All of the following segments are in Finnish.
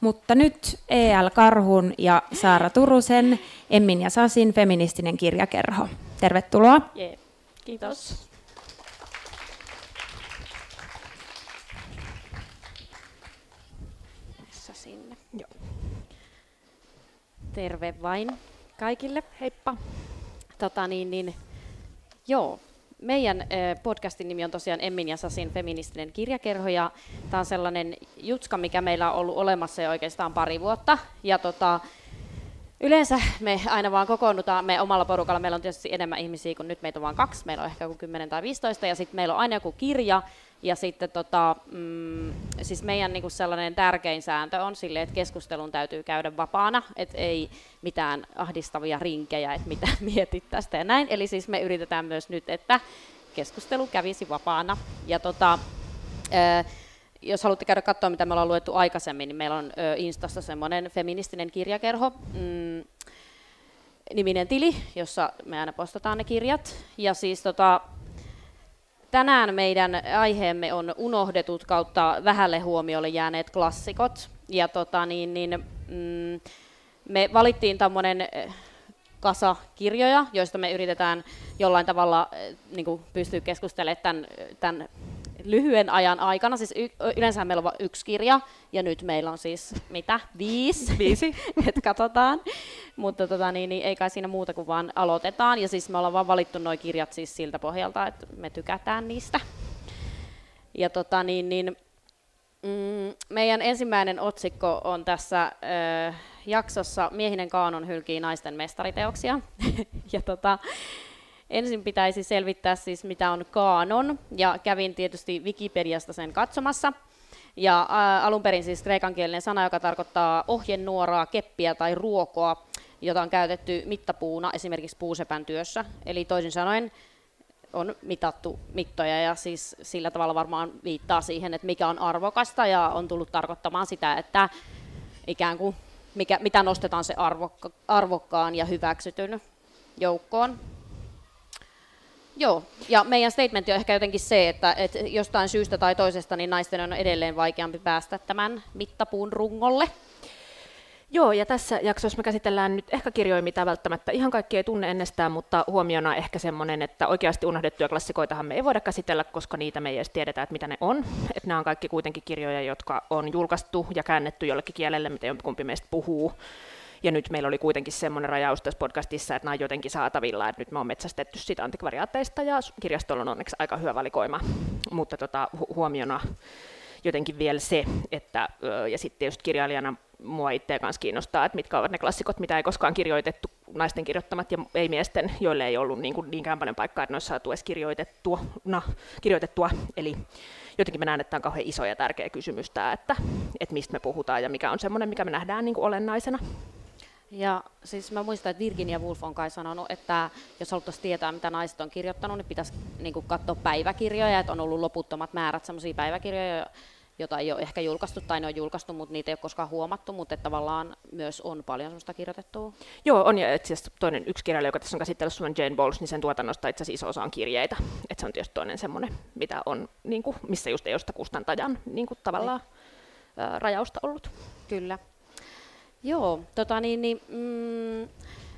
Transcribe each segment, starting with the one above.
Mutta nyt E.L. Karhun ja Saara Turusen Emmin ja Sasin feministinen kirjakerho. Tervetuloa. Yeah. Kiitos. sinne. Joo. Terve vain kaikille. Heippa. Tota niin, niin, joo, meidän podcastin nimi on tosiaan Emmin ja Sasin feministinen kirjakerho ja tämä on sellainen jutska, mikä meillä on ollut olemassa jo oikeastaan pari vuotta. Ja tota, Yleensä me aina vaan kokoonnutaan, me omalla porukalla, meillä on tietysti enemmän ihmisiä kuin nyt, meitä on vain kaksi, meillä on ehkä joku 10 tai 15, ja sitten meillä on aina joku kirja, ja sitten tota, mm, siis meidän niinku sellainen tärkein sääntö on sille, että keskustelun täytyy käydä vapaana, että ei mitään ahdistavia rinkejä, että mitä mietit tästä ja näin. Eli siis me yritetään myös nyt, että keskustelu kävisi vapaana. Ja tota, ää, jos haluatte käydä katsoa, mitä me ollaan luettu aikaisemmin, niin meillä on ö, Instassa semmoinen feministinen kirjakerho, mm, niminen tili, jossa me aina postataan ne kirjat. Ja siis tota, tänään meidän aiheemme on unohdetut kautta vähälle huomiolle jääneet klassikot. Ja tota, niin, niin, mm, me valittiin tämmöinen kasa kirjoja, joista me yritetään jollain tavalla niin kuin pystyä keskustelemaan tämän, tämän lyhyen ajan aikana, siis y- yleensä meillä on vain yksi kirja, ja nyt meillä on siis mitä, viisi, viisi. että katsotaan, mutta tota, niin, niin, ei kai siinä muuta kuin vaan aloitetaan, ja siis me ollaan vaan valittu nuo kirjat siis siltä pohjalta, että me tykätään niistä. Ja tota, niin, niin, mm, meidän ensimmäinen otsikko on tässä ö, jaksossa Miehinen kaanon hylkii naisten mestariteoksia, ja tota, Ensin pitäisi selvittää siis, mitä on kaanon, ja kävin tietysti Wikipediasta sen katsomassa. Ja ää, alun perin siis kreikankielinen sana, joka tarkoittaa ohjenuoraa, keppiä tai ruokoa, jota on käytetty mittapuuna esimerkiksi puusepän työssä. Eli toisin sanoen on mitattu mittoja ja siis sillä tavalla varmaan viittaa siihen, että mikä on arvokasta ja on tullut tarkoittamaan sitä, että ikään kuin mikä, mitä nostetaan se arvokka, arvokkaan ja hyväksytyn joukkoon. Joo, ja meidän statementti on ehkä jotenkin se, että, että jostain syystä tai toisesta niin naisten on edelleen vaikeampi päästä tämän mittapuun rungolle. Joo, ja tässä jaksossa me käsitellään nyt ehkä kirjoja, mitä välttämättä ihan kaikki ei tunne ennestään, mutta huomiona ehkä semmoinen, että oikeasti unohdettuja klassikoitahan me ei voida käsitellä, koska niitä me ei edes tiedetä, että mitä ne on. Että nämä on kaikki kuitenkin kirjoja, jotka on julkaistu ja käännetty jollekin kielelle, mitä jompikumpi meistä puhuu. Ja nyt meillä oli kuitenkin semmoinen rajaus tässä podcastissa, että nämä on jotenkin saatavilla, että nyt me on metsästetty sitä antikvariaateista ja kirjastolla on onneksi aika hyvä valikoima. Mutta tota, hu- huomiona jotenkin vielä se, että, ja sitten tietysti kirjailijana mua itseä kanssa kiinnostaa, että mitkä ovat ne klassikot, mitä ei koskaan kirjoitettu, naisten kirjoittamat ja ei miesten, joille ei ollut niin kuin niinkään paljon paikkaa, että ne olisi saatu edes kirjoitettua, na, kirjoitettua. Eli jotenkin mä näen, että tämä on kauhean iso ja tärkeä kysymys tämä, että, että mistä me puhutaan ja mikä on semmoinen, mikä me nähdään niin kuin olennaisena. Ja siis mä muistan, että Virginia Woolf on kai sanonut, että jos haluttaisiin tietää, mitä naiset on kirjoittanut, niin pitäisi niin kuin katsoa päiväkirjoja, että on ollut loputtomat määrät sellaisia päiväkirjoja, joita ei ole ehkä julkaistu tai ne on julkaistu, mutta niitä ei ole koskaan huomattu, mutta että tavallaan myös on paljon sellaista kirjoitettua. Joo, on ja itse toinen yksi kirjailija, joka tässä on käsitellyt on Jane Bowles, niin sen tuotannosta itse asiassa iso osa on kirjeitä. Että se on tietysti toinen semmoinen, mitä on, niin kuin, missä just ei ole sitä kustantajan niin kuin, tavallaan ää, rajausta ollut. Kyllä. Joo, tota niin, niin mm,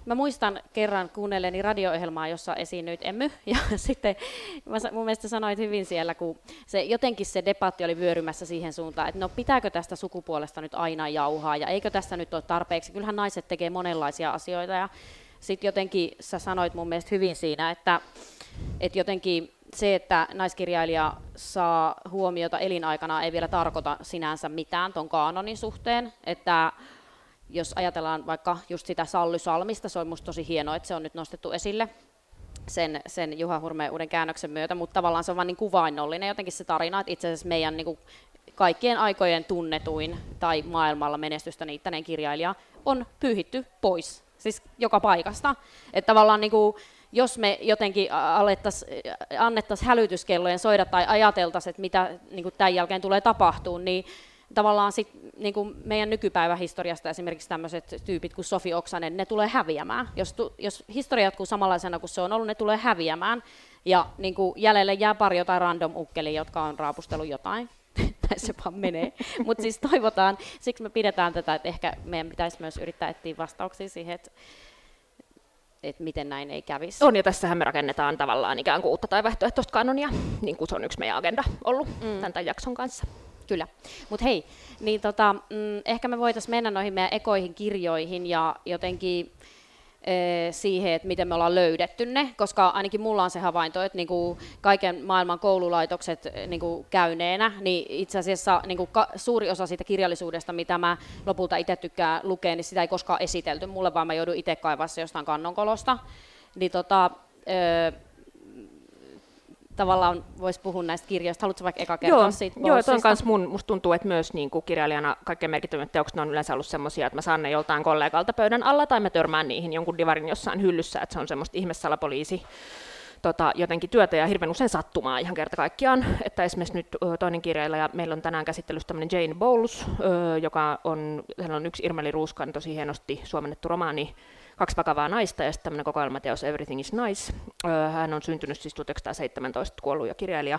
mä muistan kerran kuunnelleni radio-ohjelmaa, jossa esiinnyit Emmy, ja sitten mä, mun mielestä sanoit hyvin siellä, kun se, jotenkin se debatti oli vyörymässä siihen suuntaan, että no pitääkö tästä sukupuolesta nyt aina jauhaa, ja eikö tässä nyt ole tarpeeksi, kyllähän naiset tekee monenlaisia asioita, ja sitten jotenkin sä sanoit mun mielestä hyvin siinä, että, että jotenkin se, että naiskirjailija saa huomiota elinaikana, ei vielä tarkoita sinänsä mitään ton kaanonin suhteen, että jos ajatellaan vaikka just sitä Sally Salmista, se on minusta tosi hienoa, että se on nyt nostettu esille sen, sen Juha Hurmeen uuden käännöksen myötä, mutta tavallaan se on vain niin kuvainnollinen jotenkin se tarina, että itse asiassa meidän niin kuin kaikkien aikojen tunnetuin tai maailmalla menestystä niittäneen kirjailija on pyyhitty pois, siis joka paikasta. Että tavallaan niin kuin, jos me jotenkin annettaisiin hälytyskellojen soida tai ajateltaisiin, että mitä niin kuin tämän jälkeen tulee tapahtuu, niin tavallaan sit, niin kuin meidän nykypäivähistoriasta esimerkiksi tämmöiset tyypit kuin Sofi Oksanen, ne tulee häviämään. Jos, tu, jos historia jatkuu samanlaisena kuin se on ollut, ne tulee häviämään. Ja niin kuin jäljelle jää pari jotain random ukkelia, jotka on raapustellut jotain. näin se vaan menee. Mutta siis toivotaan, siksi me pidetään tätä, että ehkä meidän pitäisi myös yrittää etsiä vastauksia siihen, että että miten näin ei kävisi. On, ja tässähän me rakennetaan tavallaan ikään kuin uutta tai vaihtoehtoista kanonia, niin kuin se on yksi meidän agenda ollut mm. tämän jakson kanssa. Kyllä. Mutta hei, niin tota, mm, ehkä me voitaisiin mennä noihin meidän ekoihin kirjoihin ja jotenkin siihen, että miten me ollaan löydetty ne, koska ainakin mulla on se havainto, että niin kuin kaiken maailman koululaitokset niin kuin käyneenä, niin itse asiassa niin kuin suuri osa siitä kirjallisuudesta, mitä mä lopulta itse tykkään lukea, niin sitä ei koskaan esitelty mulle, vaan mä joudun itse kaivaa se jostain kannonkolosta. Niin tota, tavallaan voisi puhua näistä kirjoista. Haluatko vaikka eka kertoa joo, siitä Joo, tuon kanssa mun, musta tuntuu, että myös niin kuin kirjailijana kaikkein merkittävimmät teokset on yleensä ollut sellaisia, että mä saan ne joltain kollegalta pöydän alla tai mä törmään niihin jonkun divarin jossain hyllyssä, että se on semmoista ihmessalapoliisi tota, jotenkin työtä ja hirveän usein sattumaa ihan kerta kaikkiaan. Että esimerkiksi nyt toinen kirjailija, meillä on tänään käsittelyssä tämmöinen Jane Bowles, joka on, hän on yksi Irmeli Ruuskan tosi hienosti suomennettu romaani kaksi vakavaa naista ja sitten tämmöinen kokoelmateos Everything is Nice. Hän on syntynyt siis 1917, kuollut ja kirjailija.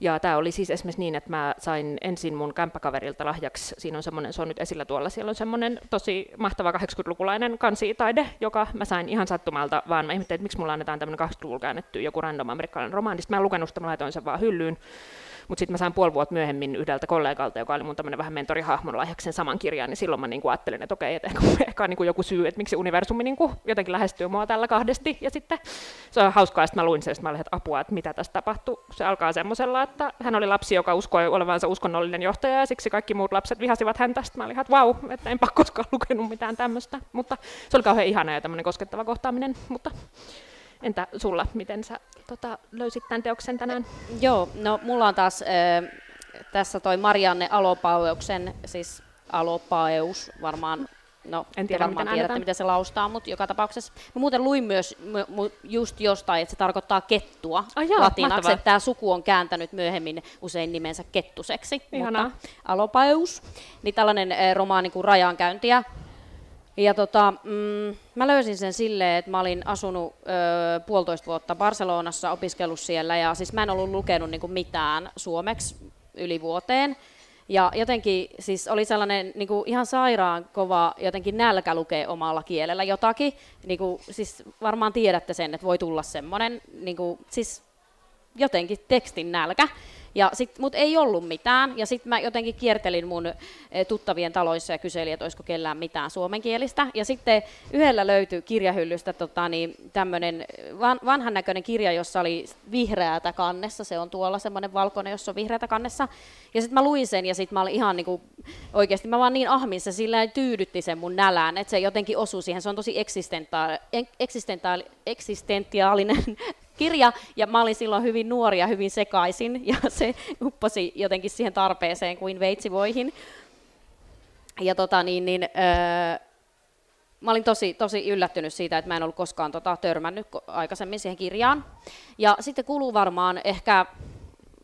Ja tämä oli siis esimerkiksi niin, että mä sain ensin mun kämppäkaverilta lahjaksi, siinä on semmoinen, se on nyt esillä tuolla, siellä on semmoinen tosi mahtava 80-lukulainen kansitaide, joka mä sain ihan sattumalta, vaan mä ihmettelin, että miksi mulla annetaan tämmöinen 80-luvulla käännetty joku random amerikkalainen romaani. Sitten mä en lukenut sitä, mä laitoin sen vaan hyllyyn. Mutta sitten mä sain puoli vuotta myöhemmin yhdeltä kollegalta, joka oli mun tämmöinen vähän mentorihahmon lahjaksi sen saman kirjan, niin silloin mä niinku ajattelin, että okei, että ehkä, on niinku joku syy, että miksi universumi niinku jotenkin lähestyy mua tällä kahdesti. Ja sitten se on hauskaa, että mä luin sen, että mä olin, että apua, että mitä tässä tapahtuu. Se alkaa semmoisella, että hän oli lapsi, joka uskoi olevansa uskonnollinen johtaja, ja siksi kaikki muut lapset vihasivat häntä. Sitten mä olin, että vau, että enpä koskaan lukenut mitään tämmöistä. Mutta se oli kauhean ihana ja tämmöinen koskettava kohtaaminen. Mutta Entä sulla, miten sä tota, löysit tämän teoksen tänään? Joo, no mulla on taas äh, tässä toi Marianne Alopaueuksen, siis Alopaeus varmaan No, en tiedä, varmaan miten tiedätte, miten se laustaa, mutta joka tapauksessa. Mä muuten luin myös just jostain, että se tarkoittaa kettua oh, joo, latinaksi, että tämä suku on kääntänyt myöhemmin usein nimensä kettuseksi. Ihanaa. Mutta Alopaeus, niin tällainen romaani kuin Rajankäyntiä, ja tota, mm, mä löysin sen silleen, että mä olin asunut ö, puolitoista vuotta Barcelonassa, opiskellut siellä, ja siis mä en ollut lukenut niin kuin mitään suomeksi yli vuoteen. Ja jotenkin siis oli sellainen niin kuin ihan sairaan kova jotenkin nälkä lukea omalla kielellä jotakin. Niin kuin, siis varmaan tiedätte sen, että voi tulla semmoinen niin kuin, siis jotenkin tekstin nälkä. Ja sit, mut ei ollut mitään, ja sitten mä jotenkin kiertelin mun eh, tuttavien taloissa ja kyselin, että olisiko kellään mitään suomenkielistä. Ja sitten yhdellä löytyi kirjahyllystä tota, niin, tämmöinen van, vanhan näköinen kirja, jossa oli vihreätä kannessa, se on tuolla semmoinen valkoinen, jossa on vihreätä kannessa. Ja sitten mä luin sen, ja sitten mä olin ihan niinku, oikeasti, mä vaan niin ahmissa, sillä tyydytti sen mun nälään, että se jotenkin osui siihen, se on tosi eksistentaali, eksistentiaalinen kirja, ja mä olin silloin hyvin nuori ja hyvin sekaisin, ja se upposi jotenkin siihen tarpeeseen kuin veitsivoihin. Ja tota, niin, niin, öö, mä olin tosi, tosi yllättynyt siitä, että mä en ollut koskaan tota, törmännyt aikaisemmin siihen kirjaan. Ja sitten kuluu varmaan ehkä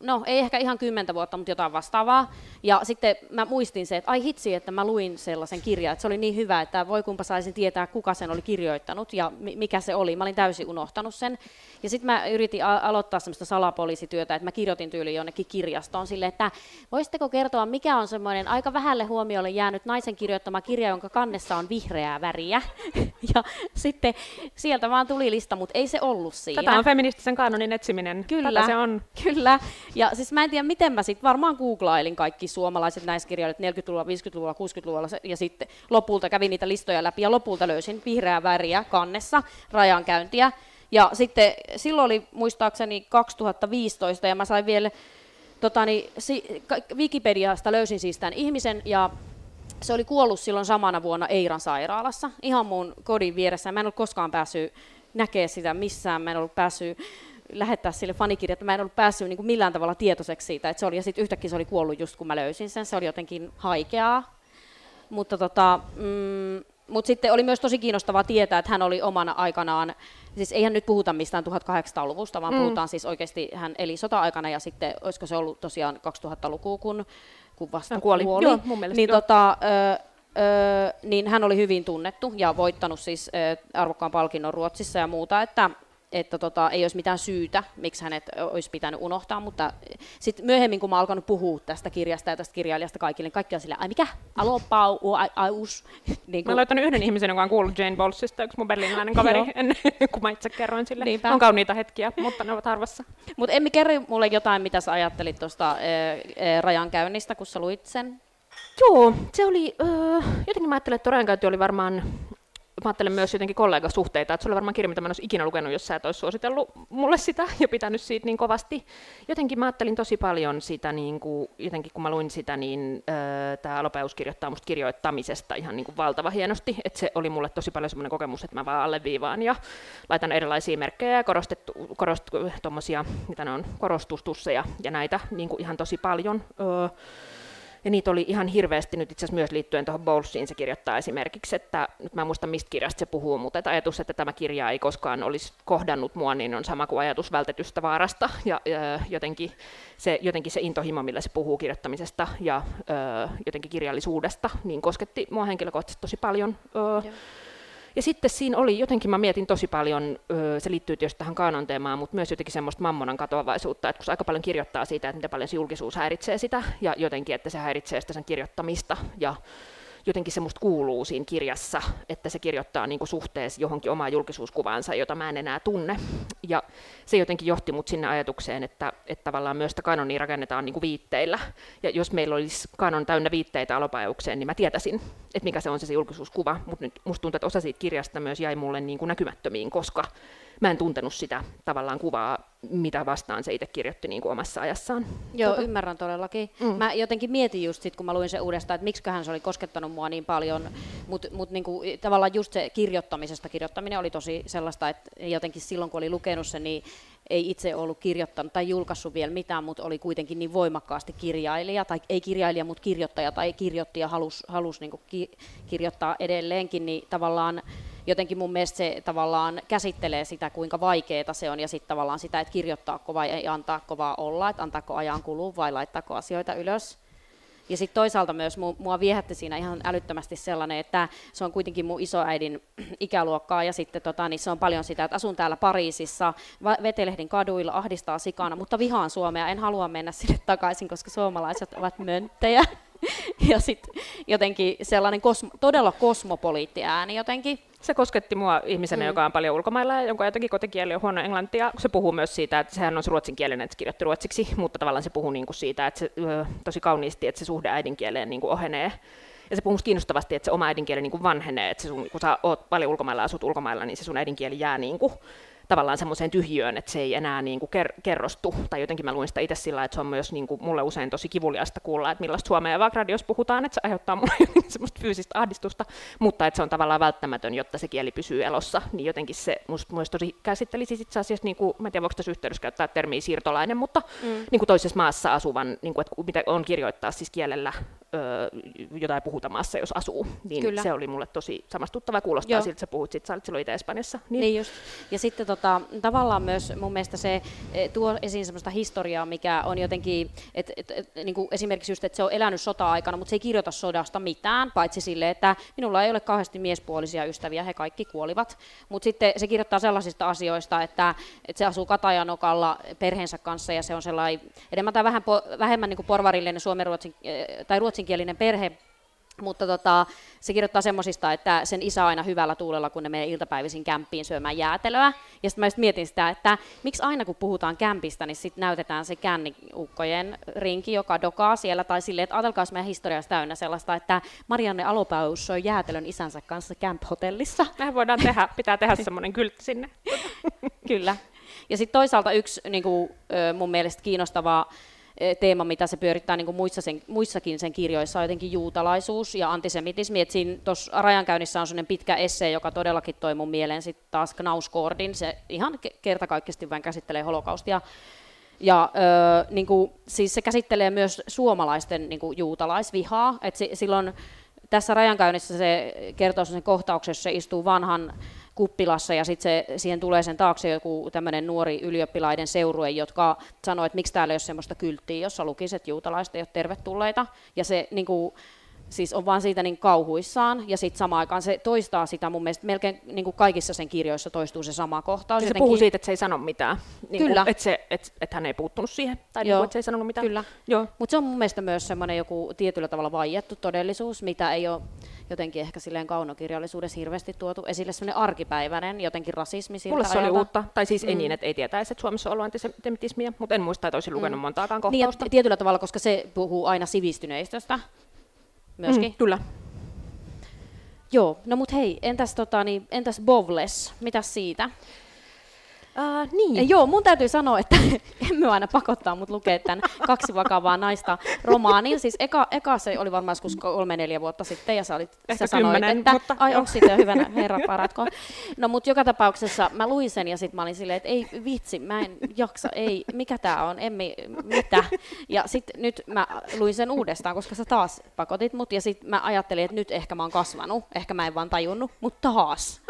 no ei ehkä ihan kymmentä vuotta, mutta jotain vastaavaa. Ja sitten mä muistin se, että ai hitsi, että mä luin sellaisen kirjan, että se oli niin hyvä, että voi kumpa saisin tietää, kuka sen oli kirjoittanut ja mikä se oli. Mä olin täysin unohtanut sen. Ja sitten mä yritin aloittaa semmoista salapoliisityötä, että mä kirjoitin tyyliin jonnekin kirjastoon sille, että voisitteko kertoa, mikä on semmoinen aika vähälle huomiolle jäänyt naisen kirjoittama kirja, jonka kannessa on vihreää väriä. ja sitten sieltä vaan tuli lista, mutta ei se ollut siinä. Tätä on feministisen kanonin etsiminen. Kyllä, Tätä se on. Kyllä. Ja siis mä en tiedä, miten mä sitten varmaan googlailin kaikki suomalaiset naiskirjailijat 40-luvulla, 50-luvulla, 60-luvulla ja sitten lopulta kävin niitä listoja läpi ja lopulta löysin vihreää väriä kannessa, rajankäyntiä. Ja sitten silloin oli muistaakseni 2015 ja mä sain vielä tota, niin, si, Wikipediasta löysin siis tämän ihmisen ja se oli kuollut silloin samana vuonna Eiran sairaalassa, ihan mun kodin vieressä. Mä en ollut koskaan päässyt näkemään sitä missään, mä en ollut päässyt lähettää sille fanikirjat, mä en ollut päässyt niin kuin millään tavalla tietoiseksi siitä, että se oli, ja sitten yhtäkkiä se oli kuollut just kun mä löysin sen, se oli jotenkin haikeaa. Mutta tota, mm, mut sitten oli myös tosi kiinnostavaa tietää, että hän oli omana aikanaan, siis eihän nyt puhuta mistään 1800-luvusta, vaan mm. puhutaan siis oikeasti, hän eli sota-aikana ja sitten olisiko se ollut tosiaan 2000-lukua, kun, kun vasta kuoli. kuoli. Joo, mun mielestä niin, tota, ö, Öö, niin hän oli hyvin tunnettu ja voittanut siis ö, arvokkaan palkinnon Ruotsissa ja muuta, että että tota, ei olisi mitään syytä, miksi hänet olisi pitänyt unohtaa, mutta sitten myöhemmin, kun mä alkanut puhua tästä kirjasta ja tästä kirjailijasta kaikille, niin kaikki on sillä, ai mikä, alopau, aus. niin kun... Mä löytänyt yhden ihmisen, joka on kuullut Jane Bolsista, yksi mun berliiniläinen kaveri, ennen kuin mä itse kerroin sille. Niinpä. On kauniita hetkiä, mutta ne ovat harvassa. Mutta Emmi, kerro mulle jotain, mitä sä ajattelit tuosta e, rajankäynnistä, kun sä luit sen. Joo, se oli, öö, jotenkin mä ajattelin, että rajankäynti oli varmaan mä ajattelen myös jotenkin kollegasuhteita, että se oli varmaan kirja, mitä mä en olisi ikinä lukenut, jos sä et olisi suositellut mulle sitä ja pitänyt siitä niin kovasti. Jotenkin mä ajattelin tosi paljon sitä, niin kuin, jotenkin kun mä luin sitä, niin äh, tämä Alopeus kirjoittaa musta kirjoittamisesta ihan niin kuin valtava hienosti, että se oli mulle tosi paljon semmoinen kokemus, että mä vaan alleviivaan ja laitan erilaisia merkkejä ja korostettu, korost, mitä ne on, korostustusseja ja näitä niin kuin ihan tosi paljon. Äh, ja niitä oli ihan hirveästi nyt itse asiassa myös liittyen tuohon Bowlesiin. Se kirjoittaa esimerkiksi, että nyt mä en muista mistä kirjasta se puhuu, mutta että ajatus, että tämä kirja ei koskaan olisi kohdannut mua, niin on sama kuin ajatus vältetystä vaarasta. Ja, ja jotenkin, se, jotenkin se intohimo, millä se puhuu kirjoittamisesta ja jotenkin kirjallisuudesta, niin kosketti mua henkilökohtaisesti tosi paljon. Ö, ja sitten siinä oli, jotenkin mä mietin tosi paljon, se liittyy tietysti tähän kaanon teemaan, mutta myös jotenkin semmoista mammonan katoavaisuutta, että kun aika paljon kirjoittaa siitä, että miten paljon se julkisuus häiritsee sitä, ja jotenkin, että se häiritsee sitä sen kirjoittamista, ja jotenkin se musta kuuluu siinä kirjassa, että se kirjoittaa niin kuin suhteessa johonkin omaan julkisuuskuvaansa, jota mä en enää tunne. Ja se jotenkin johti mut sinne ajatukseen, että, että tavallaan myös sitä kanonia rakennetaan niin kuin viitteillä. Ja jos meillä olisi kanon täynnä viitteitä alopajaukseen, niin mä tietäisin, että mikä se on se, se julkisuuskuva. Mutta nyt musta tuntuu, että osa siitä kirjasta myös jäi mulle niin kuin näkymättömiin, koska mä en tuntenut sitä tavallaan kuvaa, mitä vastaan se itse kirjoitti niin kuin omassa ajassaan. Joo, tota. ymmärrän todellakin. Mm. Mä jotenkin mietin just sit, kun mä luin sen uudestaan, että miksiköhän se oli koskettanut mua niin paljon, mutta mut niinku, tavallaan just se kirjoittamisesta kirjoittaminen oli tosi sellaista, että jotenkin silloin kun oli lukenut sen, niin ei itse ollut kirjoittanut tai julkaissut vielä mitään, mutta oli kuitenkin niin voimakkaasti kirjailija, tai ei kirjailija, mutta kirjoittaja, tai kirjoitti ja halusi halus niin ki- kirjoittaa edelleenkin, niin tavallaan jotenkin mun mielestä se tavallaan käsittelee sitä, kuinka vaikeaa se on, ja sitten tavallaan sitä, että kirjoittaako vai ei antaako vaan olla, että antaako ajan kulua vai laittaako asioita ylös. Ja sitten toisaalta myös mua viehätti siinä ihan älyttömästi sellainen, että se on kuitenkin mun isoäidin ikäluokkaa ja sitten tota, niin se on paljon sitä, että asun täällä Pariisissa, vetelehdin kaduilla, ahdistaa sikana, mutta vihaan Suomea, en halua mennä sinne takaisin, koska suomalaiset ovat mönttejä. ja sitten jotenkin sellainen kosmo, todella kosmopoliitti ääni jotenkin. Se kosketti mua ihmisenä, mm. joka on paljon ulkomailla ja jonka jotenkin kotikieli on huono englantia. Se puhuu myös siitä, että sehän on se ruotsinkielinen, että se kirjoitti ruotsiksi, mutta tavallaan se puhuu niin kuin siitä, että se, tosi kauniisti, että se suhde äidinkieleen niin kuin ohenee. Ja se puhuu kiinnostavasti, että se oma äidinkieli niin kuin vanhenee, että se sun, kun sä oot paljon ulkomailla asut ulkomailla, niin se sun äidinkieli jää niin kuin tavallaan semmoiseen tyhjöön, että se ei enää niin kuin ker- kerrostu. Tai jotenkin mä luin sitä itse sillä, että se on myös niin kuin mulle usein tosi kivuliasta kuulla, että millaista Suomea ja Vagradios puhutaan, että se aiheuttaa mulle semmoista fyysistä ahdistusta, mutta että se on tavallaan välttämätön, jotta se kieli pysyy elossa. Niin jotenkin se musta myös tosi käsittelisi itse asiassa, niin kuin, mä en tiedä voiko tässä yhteydessä käyttää termiä siirtolainen, mutta mm. niin kuin toisessa maassa asuvan, niin kuin, että mitä on kirjoittaa siis kielellä jotain puhuta maassa, jos asuu. Niin Kyllä. se oli mulle tosi samastuttava. Kuulostaa Joo. siltä, että sä puhut, sit, sä olit silloin itse Espanjassa. Niin. niin just. Ja sitten tota, tavallaan myös mun mielestä se e, tuo esiin sellaista historiaa, mikä on jotenkin, et, et, et, niin kuin esimerkiksi just, että se on elänyt sota-aikana, mutta se ei kirjoita sodasta mitään, paitsi sille, että minulla ei ole kauheasti miespuolisia ystäviä, he kaikki kuolivat. Mutta sitten se kirjoittaa sellaisista asioista, että, että se asuu Katajanokalla perheensä kanssa ja se on sellainen enemmän tai vähän, vähemmän niin kuin porvarillinen suomen ruotsin, e, tai ruotsin ruotsinkielinen perhe, mutta tota, se kirjoittaa semmoisista, että sen isä on aina hyvällä tuulella, kun ne menee iltapäivisin kämppiin syömään jäätelöä. Ja sitten mä just mietin sitä, että miksi aina kun puhutaan kämpistä, niin sitten näytetään se känniukkojen rinki, joka dokaa siellä. Tai silleen, että ajatelkaa, meidän historiassa täynnä sellaista, että Marianne Alopaus söi jäätelön isänsä kanssa camp-hotellissa. Mehän voidaan tehdä, pitää tehdä semmoinen kyltti sinne. Kyllä. Ja sitten toisaalta yksi niin kuin, mun mielestä kiinnostavaa teema, mitä se pyörittää niin kuin muissa sen, muissakin sen kirjoissa, on jotenkin juutalaisuus ja antisemitismi. Et siinä tuossa rajankäynnissä on sellainen pitkä esse, joka todellakin toi mun mieleen sitten taas Knauskordin. Se ihan kertakaikkisesti vain käsittelee holokaustia. Ja ö, niin kuin, siis se käsittelee myös suomalaisten niin kuin, juutalaisvihaa. Et si, silloin tässä rajankäynnissä se kertoo sen kohtauksessa, se istuu vanhan kuppilassa ja sitten siihen tulee sen taakse joku tämmöinen nuori ylioppilaiden seurue, jotka sanoo, että miksi täällä ei ole semmoista kylttiä, jossa lukisi, että juutalaiset ei ole tervetulleita. Ja se niin kuin, siis on vaan siitä niin kauhuissaan, ja sitten samaan aikaan se toistaa sitä mun mielestä melkein niin kuin kaikissa sen kirjoissa toistuu se sama kohtaus. Siis se puhuu siitä, että se ei sano mitään. Niin Kyllä. Kuin, että, se, että, että hän ei puuttunut siihen, tai niin kuin, että se ei sanonut mitään. Kyllä. Joo. Mutta se on mun mielestä myös semmoinen joku tietyllä tavalla vaiettu todellisuus, mitä ei ole jotenkin ehkä silleen kaunokirjallisuudessa hirveästi tuotu esille, semmoinen arkipäiväinen jotenkin rasismi siltä Mulle se ajalta. oli uutta, tai siis mm. ei niin, että ei tietäisi, että Suomessa on ollut antisemitismiä, mutta en muista, että olisin lukenut mm. montaakaan kohtausta. Niin, ja tietyllä tavalla, koska se puhuu aina sivistyneistöstä myöskin. Mm, kyllä. Joo, no mut hei, entäs, tota, niin, entäs Bovless, mitäs siitä? Uh, niin. Joo, mun täytyy sanoa, että emme aina pakottaa mut lukea tämän kaksi vakavaa naista romaanin. Siis eka, eka se oli varmaan joskus kolme-neljä vuotta sitten, ja sä, olit, Ehkä sä sanoit, kymmenen, että mutta ai onko siitä hyvänä, herra paratko. No mut joka tapauksessa mä luin sen, ja sitten mä olin silleen, että ei vitsi, mä en jaksa, ei, mikä tää on, emmi, mitä. Ja sitten nyt mä luin sen uudestaan, koska sä taas pakotit mut, ja sitten mä ajattelin, että nyt ehkä mä oon kasvanut, ehkä mä en vaan tajunnut, mutta taas.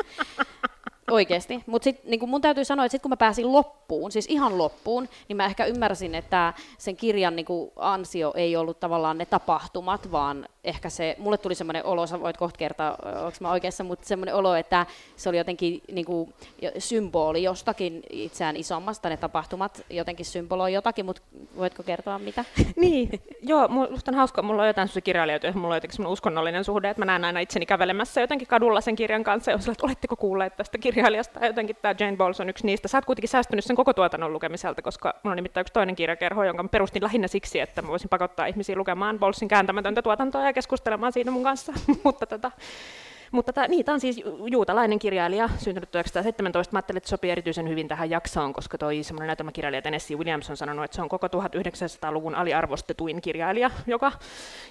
Oikeesti. Mutta sitten niin mun täytyy sanoa, että sitten kun mä pääsin loppuun, siis ihan loppuun, niin mä ehkä ymmärsin, että sen kirjan niin kuin, ansio ei ollut tavallaan ne tapahtumat, vaan ehkä se, mulle tuli semmoinen olo, sä voit kohta kertoa, onko mä oikeassa, mutta semmoinen olo, että se oli jotenkin niin kuin, symboli jostakin itseään isommasta, ne tapahtumat jotenkin symboloi jotakin, mutta voitko kertoa mitä? Niin, joo, musta on hauska, mulla on jotain sellaisia kirjailijoita, mulla on jotenkin uskonnollinen suhde, että mä näen aina itseni kävelemässä jotenkin kadulla sen kirjan kanssa, ja on sellainen, että oletteko kuulleet tästä kirjailijasta, ja jotenkin tämä Jane Bowles on yksi niistä. Sä oot kuitenkin säästynyt sen koko tuotannon lukemiselta, koska mulla on nimittäin yksi toinen kirjakerho, jonka mä perustin lähinnä siksi, että mä voisin pakottaa ihmisiä lukemaan Bowlesin kääntämätöntä tuotantoa ja keskustelemaan siitä mun kanssa, mutta tota, mutta tämä, niin, tää on siis ju- juutalainen kirjailija, syntynyt 1917. Mä ajattelin, että sopii erityisen hyvin tähän jaksoon, koska toi semmoinen näytelmäkirjailija Tennessee Williams on sanonut, että se on koko 1900-luvun aliarvostetuin kirjailija, joka,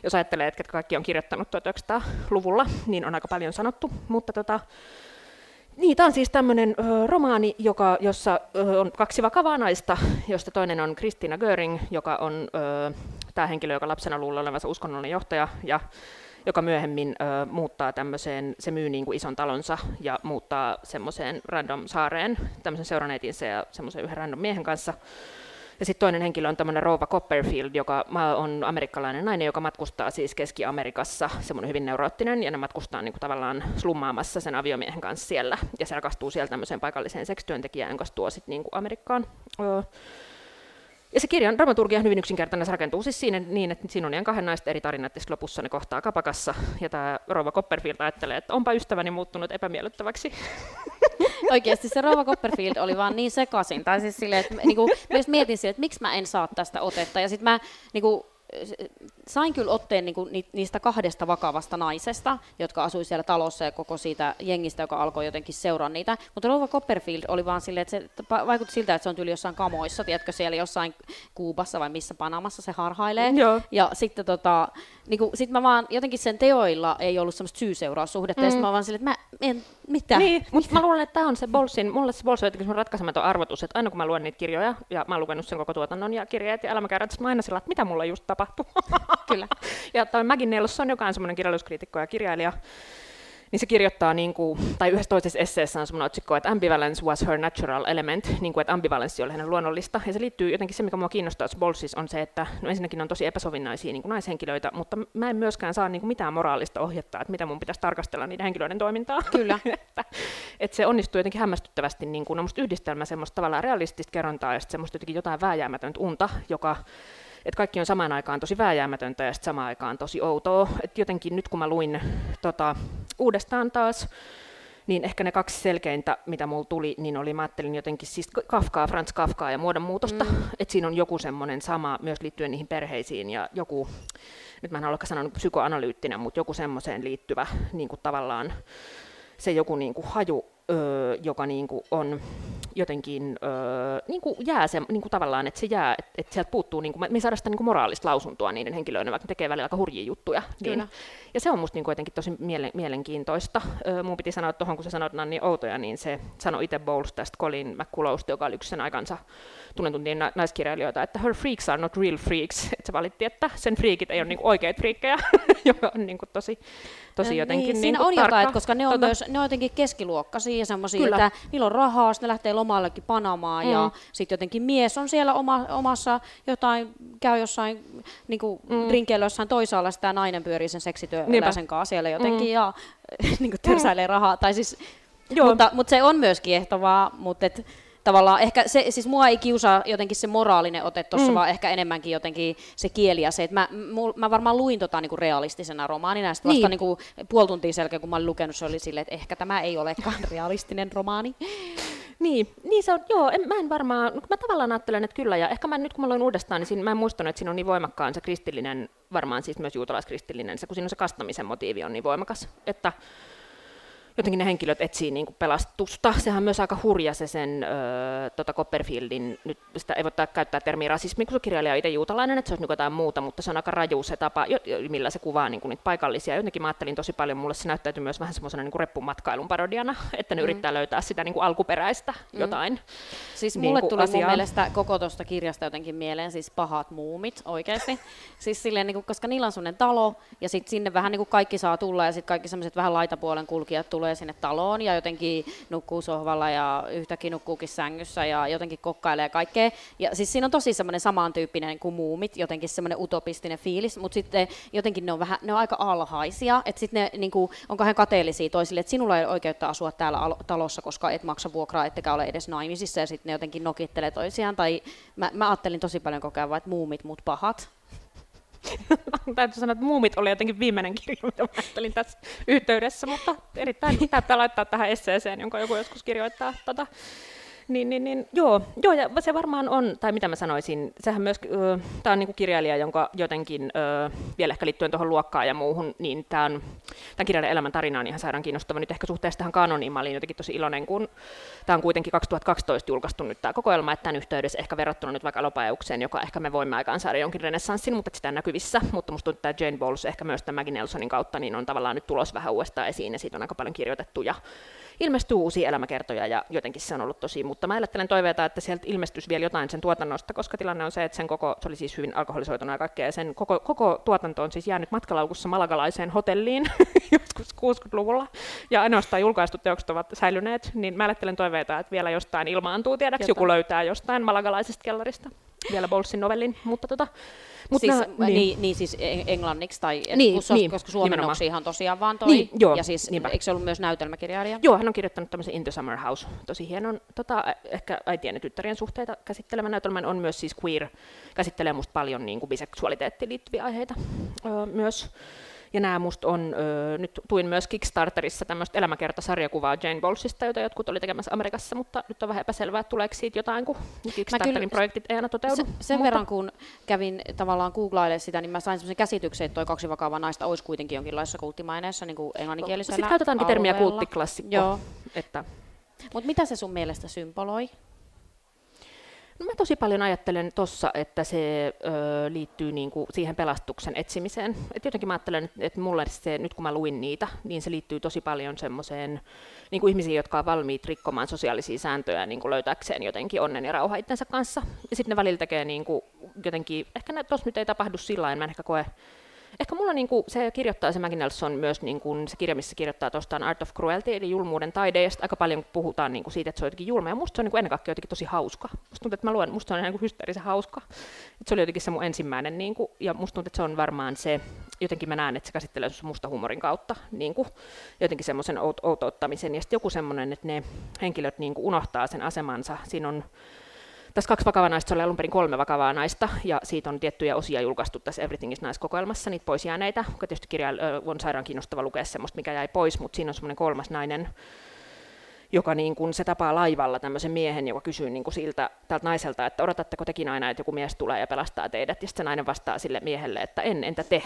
jos ajattelee, että kaikki on kirjoittanut 1900-luvulla, niin on aika paljon sanottu. Mutta tota, niin, tämä on siis tämmöinen romaani, joka, jossa on kaksi vakavaa naista, josta toinen on Christina Göring, joka on tämä henkilö, joka lapsena luulee olevansa uskonnollinen johtaja, ja joka myöhemmin ö, muuttaa tämmöiseen, se myy niin kuin ison talonsa ja muuttaa semmoiseen random saareen, tämmöisen seuraneitinsä ja semmoisen yhden random miehen kanssa. Ja sitten toinen henkilö on tämmöinen Rova Copperfield, joka on amerikkalainen nainen, joka matkustaa siis Keski-Amerikassa, semmoinen hyvin neuroottinen, ja ne matkustaa niin kuin tavallaan slummaamassa sen aviomiehen kanssa siellä, ja se rakastuu siellä tämmöiseen paikalliseen seksityöntekijään, jonka tuo sitten niin kuin Amerikkaan. Öö, ja se kirjan dramaturgia on hyvin yksinkertainen, se rakentuu siis siinä niin, että siinä on ihan kahden naisten eri tarinat, ja lopussa ne kohtaa kapakassa, ja tämä Rova Copperfield ajattelee, että onpa ystäväni muuttunut epämiellyttäväksi. Oikeasti se Rova Copperfield oli vaan niin sekaisin. Tai siis silleen, että niinku, just mietin silleen, että miksi mä en saa tästä otetta. Ja sitten mä niinku, sain kyllä otteen niinku, ni- niistä kahdesta vakavasta naisesta, jotka asui siellä talossa ja koko siitä jengistä, joka alkoi jotenkin seuraa niitä. Mutta Rova Copperfield oli vaan silleen, että se vaikutti siltä, että se on tyyli jossain kamoissa, tiedätkö, siellä jossain Kuubassa vai missä Panamassa se harhailee. Joo. Ja sitten tota, niinku, sit mä vaan jotenkin sen teoilla ei ollut semmoista syy-seuraussuhdetta. Mm. Ja sitten mä vaan silleen, että mä en, mitä? Niin, mutta mä luulen, että tämä on se Bolsin, mulle se Bols on jotenkin ratkaisematon arvotus, että aina kun mä luen niitä kirjoja, ja mä oon lukenut sen koko tuotannon ja kirjeet ja elämäkäyrät, mä aina sillä, että mitä mulla just tapahtui. Kyllä. ja toi Maggie Nelson, joka on semmoinen kirjallisuuskriitikko ja kirjailija, niin se kirjoittaa, niin kuin, tai yhdessä toisessa esseessä on semmoinen otsikko, että ambivalence was her natural element, niin kuin, että ambivalenssi oli hänen luonnollista. Ja se liittyy jotenkin se, mikä mua kiinnostaa Bolsissa, on se, että no ensinnäkin on tosi epäsovinnaisia niin kuin naishenkilöitä, mutta mä en myöskään saa niin kuin mitään moraalista ohjetta, että mitä mun pitäisi tarkastella niiden henkilöiden toimintaa. Kyllä. että, että se onnistuu jotenkin hämmästyttävästi niin kuin, on musta yhdistelmä semmoista tavallaan realistista kerrontaa ja sitten semmoista jotenkin jotain vääjäämätöntä unta, joka että kaikki on samaan aikaan tosi vääjäämätöntä ja sitten samaan aikaan tosi outoa. Et jotenkin nyt kun mä luin tota, uudestaan taas, niin ehkä ne kaksi selkeintä, mitä mulla tuli, niin oli, mä ajattelin jotenkin siis Kafkaa, Franz Kafkaa ja muodonmuutosta, mm. että siinä on joku semmoinen sama myös liittyen niihin perheisiin ja joku, nyt mä en halua sanoa psykoanalyyttinen, mutta joku semmoiseen liittyvä niin kuin tavallaan se joku niin kuin haju, öö, joka niin kuin on jotenkin öö, niin kuin jää se, niin kuin tavallaan, että se jää, että, että sieltä puuttuu, niin kuin, me ei saada sitä niin kuin moraalista lausuntoa niiden henkilöiden, vaikka ne tekee välillä aika hurjia juttuja. Niin, ja se on musta niin kuin jotenkin tosi miele, mielenkiintoista. Öö, mun piti sanoa tuohon, kun sä sanoit, niin outoja, niin se sanoi itse Bowles tästä Colin McCullowsta, joka oli yksi sen aikansa tunnetuntien na- naiskirjailijoita, että her freaks are not real freaks. Että se valitti, että sen freakit ei ole niin oikeita friikkejä. joka on niin kuin tosi, tosi jotenkin niin, niin Siinä kuin on tarkka. jotain, koska ne on, Tota- myös, ne on jotenkin keskiluokkaisia ja semmoisia, että niillä on rahaa, sitten ne lähtee lomallekin Panamaan mm. ja Mm. sitten jotenkin mies on siellä oma, omassa jotain, käy jossain niin kuin mm. drinkeillä jossain toisaalla, sitä nainen pyörii sen seksityöläisen kanssa siellä jotenkin mm. ja niin kuin törsäilee rahaa. Tai siis, Joo. mutta, mutta, se on myös kiehtovaa, mutta et, tavallaan ehkä se, siis mua ei kiusaa jotenkin se moraalinen ote tuossa, mm. vaan ehkä enemmänkin jotenkin se kieli ja se, että mä, mul, mä varmaan luin tota niinku realistisena romaanina, ja sitten vasta Niin. niinku puoli tuntia sen jälkeen, kun mä olin lukenut, se oli silleen, että ehkä tämä ei olekaan realistinen romaani. Niin, niin se on, joo, en, mä en varmaan, no, mä tavallaan ajattelen, että kyllä, ja ehkä mä nyt kun mä luin uudestaan, niin siinä, mä en muistanut, että siinä on niin voimakkaan se kristillinen, varmaan siis myös juutalaiskristillinen, se, kun siinä on se kastamisen motiivi on niin voimakas, että jotenkin ne henkilöt etsii niin kuin pelastusta. Sehän on myös aika hurja se sen ö, tota Copperfieldin, nyt sitä ei voi tää- käyttää termiä rasismi, kun se kirjailija on itse juutalainen, että se olisi niin jotain muuta, mutta se on aika raju se tapa, jo- millä se kuvaa niin kuin niitä paikallisia. Jotenkin mä ajattelin tosi paljon, mulle se näyttäytyy myös vähän semmoisena niin reppumatkailun parodiana, että ne mm. yrittää löytää sitä niin kuin alkuperäistä jotain. Siis Niin mulle kuin tuli mun mielestä koko tuosta kirjasta jotenkin mieleen siis pahat muumit oikeasti. siis silleen, niin kuin, koska niillä on semmoinen talo ja sitten sinne vähän niin kuin kaikki saa tulla ja sitten kaikki semmoiset vähän laitapuolen kulkijat tulee sinne taloon ja jotenkin nukkuu sohvalla ja yhtäkkiä nukkuukin sängyssä ja jotenkin kokkailee kaikkea. Ja siis siinä on tosi semmoinen samantyyppinen kuin muumit, jotenkin semmoinen utopistinen fiilis, mutta sitten jotenkin ne on, vähän, ne on aika alhaisia, että sitten ne niin kuin, on kahden kateellisia toisille, että sinulla ei ole oikeutta asua täällä alo- talossa, koska et maksa vuokraa, ettekä ole edes naimisissa, ja sitten ne jotenkin nokittelee toisiaan, tai mä, mä ajattelin tosi paljon kokea vaan, että muumit mut pahat. Täytyy sanoa, että Muumit oli jotenkin viimeinen kirja, mitä mä ajattelin tässä yhteydessä, mutta erittäin täyttää laittaa tähän esseeseen, jonka joku joskus kirjoittaa. Tota. Niin, niin, niin, joo, joo, ja se varmaan on, tai mitä mä sanoisin, sehän myös, tämä on niinku kirjailija, jonka jotenkin, ö, vielä ehkä liittyen tuohon luokkaan ja muuhun, niin tämä tämän kirjailijan elämän tarina on ihan sairaan kiinnostava nyt ehkä suhteessa tähän kanoniin. Mä olin jotenkin tosi iloinen, kun tämä on kuitenkin 2012 julkaistu nyt tämä kokoelma, että tämän yhteydessä ehkä verrattuna nyt vaikka Alopajaukseen, joka ehkä me voimme aikaan saada jonkin renessanssin, mutta sitä näkyvissä, mutta musta tuntuu, että Jane Bowles ehkä myös tämän Maggie Nelsonin kautta, niin on tavallaan nyt tulos vähän uudestaan esiin, ja siitä on aika paljon kirjoitettu, ja ilmestyy uusia elämäkertoja ja jotenkin se on ollut tosi, mutta mä ajattelen toiveita, että sieltä ilmestyisi vielä jotain sen tuotannosta, koska tilanne on se, että sen koko, se oli siis hyvin alkoholisoitunut ja kaikkea, ja sen koko, koko tuotanto on siis jäänyt matkalaukussa malagalaiseen hotelliin joskus 60-luvulla, ja ainoastaan julkaistut teokset ovat säilyneet, niin mä ajattelen toiveita, että vielä jostain ilmaantuu, tiedäks, joku löytää jostain malagalaisesta kellarista vielä Bowlesin novellin, mutta tota, mut siis, nää- niin. Niin, niin siis en- englanniksi, tai et, Niin, kun niin, koska suomennoksihan tosiaan vaan toi, Niin, joo, ja siis niinpä. eikö se ollut myös näytelmäkirjailija? Joo, hän on kirjoittanut tämmöisen Into Summer House, tosi hienon, tota, ehkä äitien ja tyttärien suhteita käsittelemän näytelmän, on myös siis queer, käsittelee musta paljon niin kuin biseksuaaliteettiin liittyviä aiheita öö, myös. Ja nämä musta on, öö, nyt tuin myös Kickstarterissa tämmöistä elämäkertasarjakuvaa Jane Bowlesista, jota jotkut oli tekemässä Amerikassa, mutta nyt on vähän epäselvää, että tuleeko siitä jotain, kun Kickstarterin kyllä- projektit ei aina toteudu. Se, sen Mutta- verran, kun kävin tavallaan googlailemaan sitä, niin mä sain sellaisen käsityksen, että toi kaksi vakavaa naista olisi kuitenkin jonkinlaisessa kulttimaineessa niin kuin englanninkielisellä Sitten käytetään termiä kulttiklassikko. Joo. Että Mutta mitä se sun mielestä symboloi? No mä tosi paljon ajattelen tuossa, että se ö, liittyy niinku siihen pelastuksen etsimiseen. Et jotenkin mä ajattelen, että et mulle se, nyt kun mä luin niitä, niin se liittyy tosi paljon semmoiseen niinku ihmisiin, jotka on valmiit rikkomaan sosiaalisia sääntöjä niinku löytääkseen jotenkin onnen ja rauha itsensä kanssa. Ja sitten ne välillä tekee niinku jotenkin, ehkä tuossa nyt ei tapahdu sillä mä en ehkä koe Ehkä mulla niinku, se kirjoittaa se Maggie Nelson myös niinku, se kirja, missä kirjoittaa tuosta Art of Cruelty, eli julmuuden taide, ja aika paljon puhutaan niinku, siitä, että se on jotenkin julma, ja musta se on niinku, ennen kaikkea jotenkin tosi hauska. Musta tuntuu, että mä luen, musta se on ihan niinku, hysteerisen hauska. Et se oli jotenkin se mun ensimmäinen, niinku, ja musta tuntuu, että se on varmaan se, jotenkin mä näen, että se käsittelee musta huumorin kautta, niinku, jotenkin semmoisen out- outouttamisen, ja sitten joku semmoinen, että ne henkilöt niinku, unohtaa sen asemansa. Siinä on tässä kaksi vakavaa naista, oli alun perin kolme vakavaa naista, ja siitä on tiettyjä osia julkaistu tässä Everything is Nice-kokoelmassa, niitä pois jääneitä, joka tietysti kirja on sairaan kiinnostava lukea semmoista, mikä jäi pois, mutta siinä on semmoinen kolmas nainen, joka niin kuin se tapaa laivalla tämmöisen miehen, joka kysyy niin kuin siltä, tältä naiselta, että odotatteko tekin aina, että joku mies tulee ja pelastaa teidät, ja sitten se nainen vastaa sille miehelle, että en, entä te?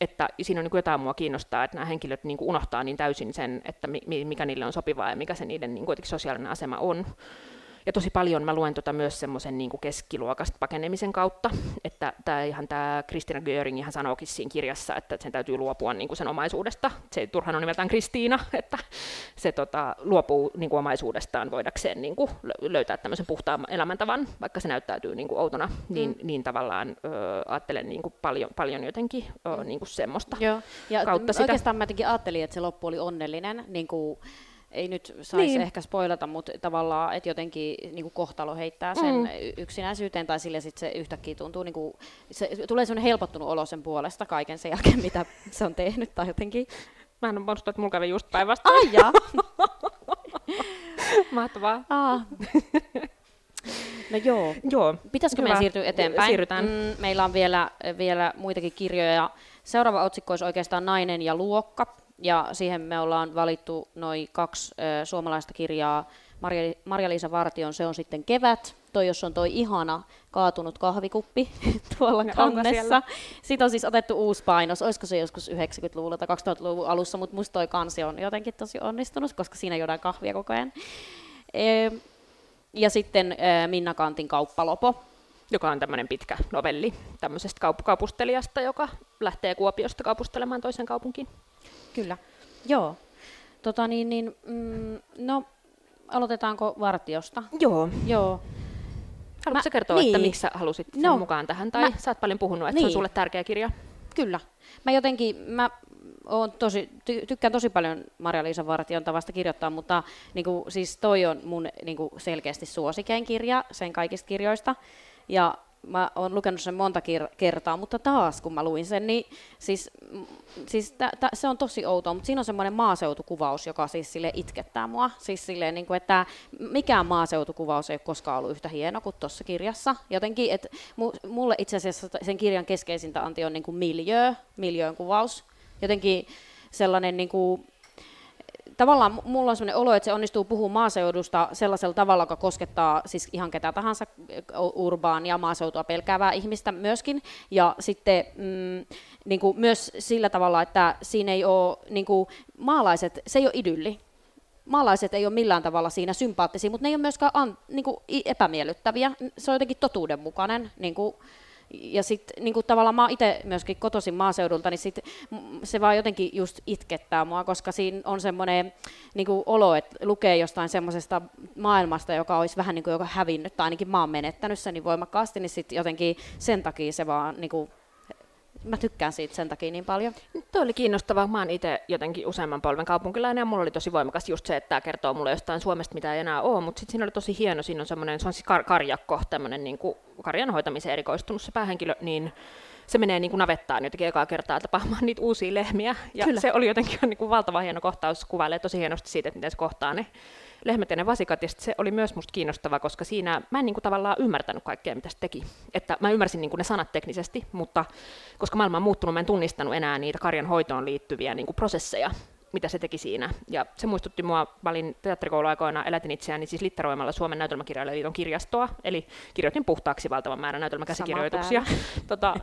Että siinä on niin kuin jotain mua kiinnostaa, että nämä henkilöt niin kuin unohtaa niin täysin sen, että mi- mikä niille on sopivaa ja mikä se niiden niin kuin sosiaalinen asema on Ja tosi paljon mä luen tota myös semmoisen niin keskiluokasta pakenemisen kautta, että tämä ihan tämä Kristina Göring ihan sanookin siinä kirjassa, että sen täytyy luopua niin kuin sen omaisuudesta. Se turhan on nimeltään Kristiina, että se tota, luopuu niin kuin omaisuudestaan voidakseen niin kuin löytää tämmöisen puhtaan elämäntavan, vaikka se näyttäytyy niin kuin outona, niin, mm. niin tavallaan ö, ajattelen niin kuin paljon, paljon jotenkin ö, niin kuin semmoista Joo. Ja kautta sitä. oikeastaan mä jotenkin ajattelin, että se loppu oli onnellinen, niin kuin ei nyt saisi niin. ehkä spoilata, mutta tavallaan, että jotenkin niin kuin kohtalo heittää sen mm. yksinäisyyteen, tai sille sitten se yhtäkkiä tuntuu, niin kuin, se, tulee sellainen helpottunut olo sen puolesta kaiken sen jälkeen, mitä se on tehnyt, tai jotenkin. Mä en ole muistanut, että mulla kävi just päivästä. Ai jaa. Mahtavaa. Ah. No joo. Joo. Pitäisikö meidän siirtyä eteenpäin? Siirrytään. Mm, meillä on vielä, vielä muitakin kirjoja. Seuraava otsikko olisi oikeastaan Nainen ja luokka. Ja siihen me ollaan valittu noin kaksi ö, suomalaista kirjaa. Marja- Marja-Liisa Vartion Se on sitten kevät. Toi, jos on toi ihana kaatunut kahvikuppi tuolla onko kannessa. Sitten on siis otettu uusi painos. Olisiko se joskus 90-luvulla tai 2000-luvun alussa, mutta musta toi kansi on jotenkin tosi onnistunut, koska siinä juodaan kahvia koko ajan. E- ja sitten Minna Kantin Kauppalopo. joka on tämmöinen pitkä novelli tämmöisestä kaup- kaupustelijasta, joka lähtee Kuopiosta kaupustelemaan toisen kaupunkiin. Kyllä. Joo. Tota niin, niin, mm, no, aloitetaanko Vartiosta? Joo. Joo. Haluatko Mä- sä kertoa, niin. että miksi sä halusit sen No, mukaan tähän? Tai mä- sä oot paljon puhunut, että se on Niin. sulle tärkeä kirja. Kyllä. Mä jotenkin, mä oon tosi, ty, tykkään tosi paljon Marja-Liisa Vartion tavasta kirjoittaa, mutta niin kuin, siis toi on mun niin kuin, selkeästi suosikein kirja sen kaikista kirjoista. Ja mä oon lukenut sen monta kertaa, mutta taas kun mä luin sen, niin siis, mm, siis tä, tä, se on tosi outoa, mutta siinä on semmoinen maaseutukuvaus, joka siis sille itkettää mua. Siis silleen, niin kuin, että mikään maaseutukuvaus ei ole koskaan ollut yhtä hieno kuin tuossa kirjassa. Jotenkin, että mu- mulle itse asiassa sen kirjan keskeisintä anti on niin kuin miljöö, miljöön kuvaus. Jotenkin sellainen niin kuin, tavallaan mulla on sellainen olo, että se onnistuu puhumaan maaseudusta sellaisella tavalla, joka koskettaa siis ihan ketä tahansa u- urbaan ja maaseutua pelkäävää ihmistä myöskin. Ja sitten mm, niin kuin myös sillä tavalla, että siinä ei ole niin kuin maalaiset, se ei ole idylli. Maalaiset ei ole millään tavalla siinä sympaattisia, mutta ne ei ole myöskään an, niin kuin epämiellyttäviä. Se on jotenkin totuudenmukainen. Niin kuin, ja sitten niin tavallaan mä itse myöskin kotoisin maaseudulta, niin sit, se vaan jotenkin just itkettää mua, koska siinä on semmoinen niin olo, että lukee jostain semmoisesta maailmasta, joka olisi vähän niin kuin joka hävinnyt, tai ainakin mä oon menettänyt sen niin voimakkaasti, niin sitten jotenkin sen takia se vaan, niin kuin, mä tykkään siitä sen takia niin paljon. Tuo oli kiinnostavaa. Mä oon itse jotenkin useamman polven kaupunkilainen ja mulla oli tosi voimakas just se, että tämä kertoo mulle jostain Suomesta, mitä ei enää ole, mutta sitten siinä oli tosi hieno, siinä on semmoinen, se on siis kar- karjakko, tämmöinen niin kuin karjan hoitamiseen erikoistunut se päähenkilö, niin se menee niin kuin navettaan jotenkin ekaa kertaa tapaamaan niitä uusia lehmiä. Ja Kyllä. se oli jotenkin niin kuin valtava hieno kohtaus, kuvailee tosi hienosti siitä, että miten se kohtaa ne lehmät ja ne vasikat. Ja se oli myös musta kiinnostava, koska siinä mä en niin kuin tavallaan ymmärtänyt kaikkea, mitä se teki. Että mä ymmärsin niin kuin ne sanat teknisesti, mutta koska maailma on muuttunut, mä en tunnistanut enää niitä karjan hoitoon liittyviä niin kuin prosesseja, mitä se teki siinä. Ja se muistutti mua, mä olin teatterikouluaikoina, elätin itseäni siis litteroimalla Suomen näytelmäkirjailijaliiton kirjastoa, eli kirjoitin puhtaaksi valtavan määrän näytelmäkäsikirjoituksia, tota,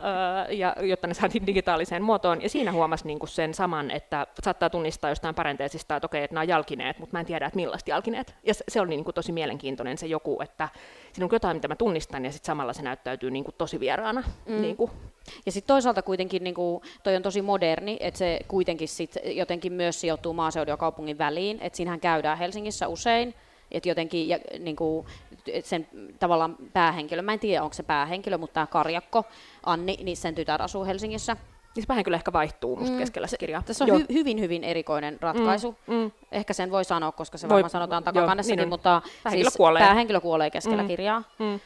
ö, ja, jotta ne saatiin digitaaliseen muotoon. Ja siinä huomasi niin kuin sen saman, että saattaa tunnistaa jostain parenteesista, että okei, että nämä on jalkineet, mutta mä en tiedä, että millaista jalkineet. Ja se, se oli niin kuin tosi mielenkiintoinen se joku, että siinä on jotain, mitä mä tunnistan, ja sitten samalla se näyttäytyy niin kuin tosi vieraana. Mm. Niin kuin, Ja sitten toisaalta kuitenkin niin kuin, toi on tosi moderni, että se kuitenkin sit jotenkin myös sijoittuu maaseudun ja kaupungin väliin, että siinähän käydään Helsingissä usein, että jotenkin ja, niin kuin, et sen tavallaan päähenkilö, mä en tiedä onko se päähenkilö, mutta tämä Karjakko, Anni, niin sen tytär asuu Helsingissä. niin se päähenkilö ehkä vaihtuu musta Mm, keskellä se kirjaa. Tässä on hy, hyvin, hyvin erikoinen ratkaisu. Mm, mm. Ehkä sen voi sanoa, koska se Voi- varmaan sanotaan takakannessakin, niin on. mutta Päähenkilö siis kuolee. päähenkilö kuolee keskellä Mm. kirjaa. Mm.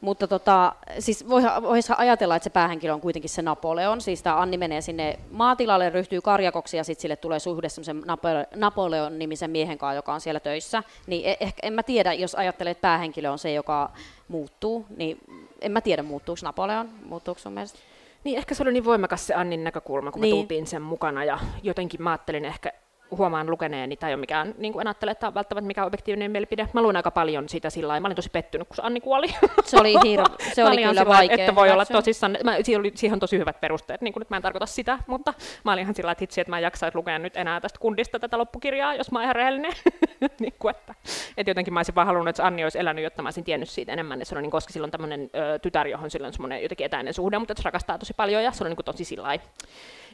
Mutta tota, siis voihan, voisihan ajatella, että se päähenkilö on kuitenkin se Napoleon. Siis tämä Anni menee sinne maatilalle, ryhtyy karjakoksi ja sitten sille tulee suhde semmoisen Napo- Napoleon-nimisen miehen kanssa, joka on siellä töissä. Niin e- ehkä, en mä tiedä, jos ajattelee, että päähenkilö on se, joka muuttuu, niin en mä tiedä, muuttuuko Napoleon. Muuttuuko sun mielestä? Niin, ehkä se oli niin voimakas se Annin näkökulma, kun niin. Me tultiin sen mukana, ja jotenkin mä ajattelin ehkä, huomaan lukeneeni, tai ei ole mikään, niin kuin en ajattele, että on välttämättä mikään objektiivinen mielipide. Mä luin aika paljon sitä sillä lailla, mä olin tosi pettynyt, kun se Anni kuoli. Se oli, hir- se oli kyllä sillä vaikea Että voi olla tosissaan, mä, siihen, oli, siihen on tosi hyvät perusteet, niin kuin nyt mä en tarkoita sitä, mutta mä olin ihan sillä että hitsi, että mä en jaksaisi lukea nyt enää tästä kundista tätä loppukirjaa, jos mä oon ihan rehellinen. niin kuin, että, että jotenkin mä olisin vaan halunnut, että Anni olisi elänyt, jotta mä olisin tiennyt siitä enemmän. Ja se on, niin, koska silloin tämmöinen tytär, johon sillä on semmoinen jotenkin etäinen suhde, mutta että se rakastaa tosi paljon ja se on niin kuin tosi sillä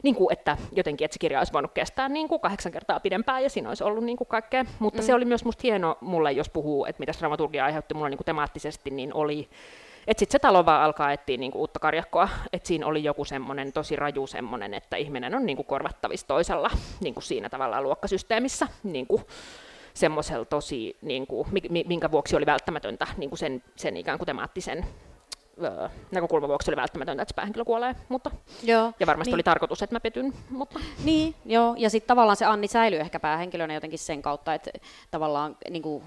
niin kuin, että jotenkin, että se kirja olisi voinut kestää niin kuin kahdeksan kertaa pidempään ja siinä olisi ollut niin kuin kaikkea. Mutta mm. se oli myös musta hieno mulle, jos puhuu, että mitä dramaturgia aiheutti mulle niin kuin temaattisesti, niin oli että sitten se talo vaan alkaa etsiä niinku uutta karjakkoa, että siinä oli joku semmoinen tosi raju semmoinen, että ihminen on niinku korvattavissa toisella niinku siinä tavallaan luokkasysteemissä, niinku semmoisella tosi, niinku, minkä vuoksi oli välttämätöntä niinku sen, sen ikään kuin temaattisen öö, näkökulman vuoksi oli välttämätöntä, että se päähenkilö kuolee, mutta, joo, ja varmasti niin. oli tarkoitus, että mä petyn. Mutta. Niin, joo, ja sitten tavallaan se Anni säilyy ehkä päähenkilönä jotenkin sen kautta, että tavallaan niin kuin,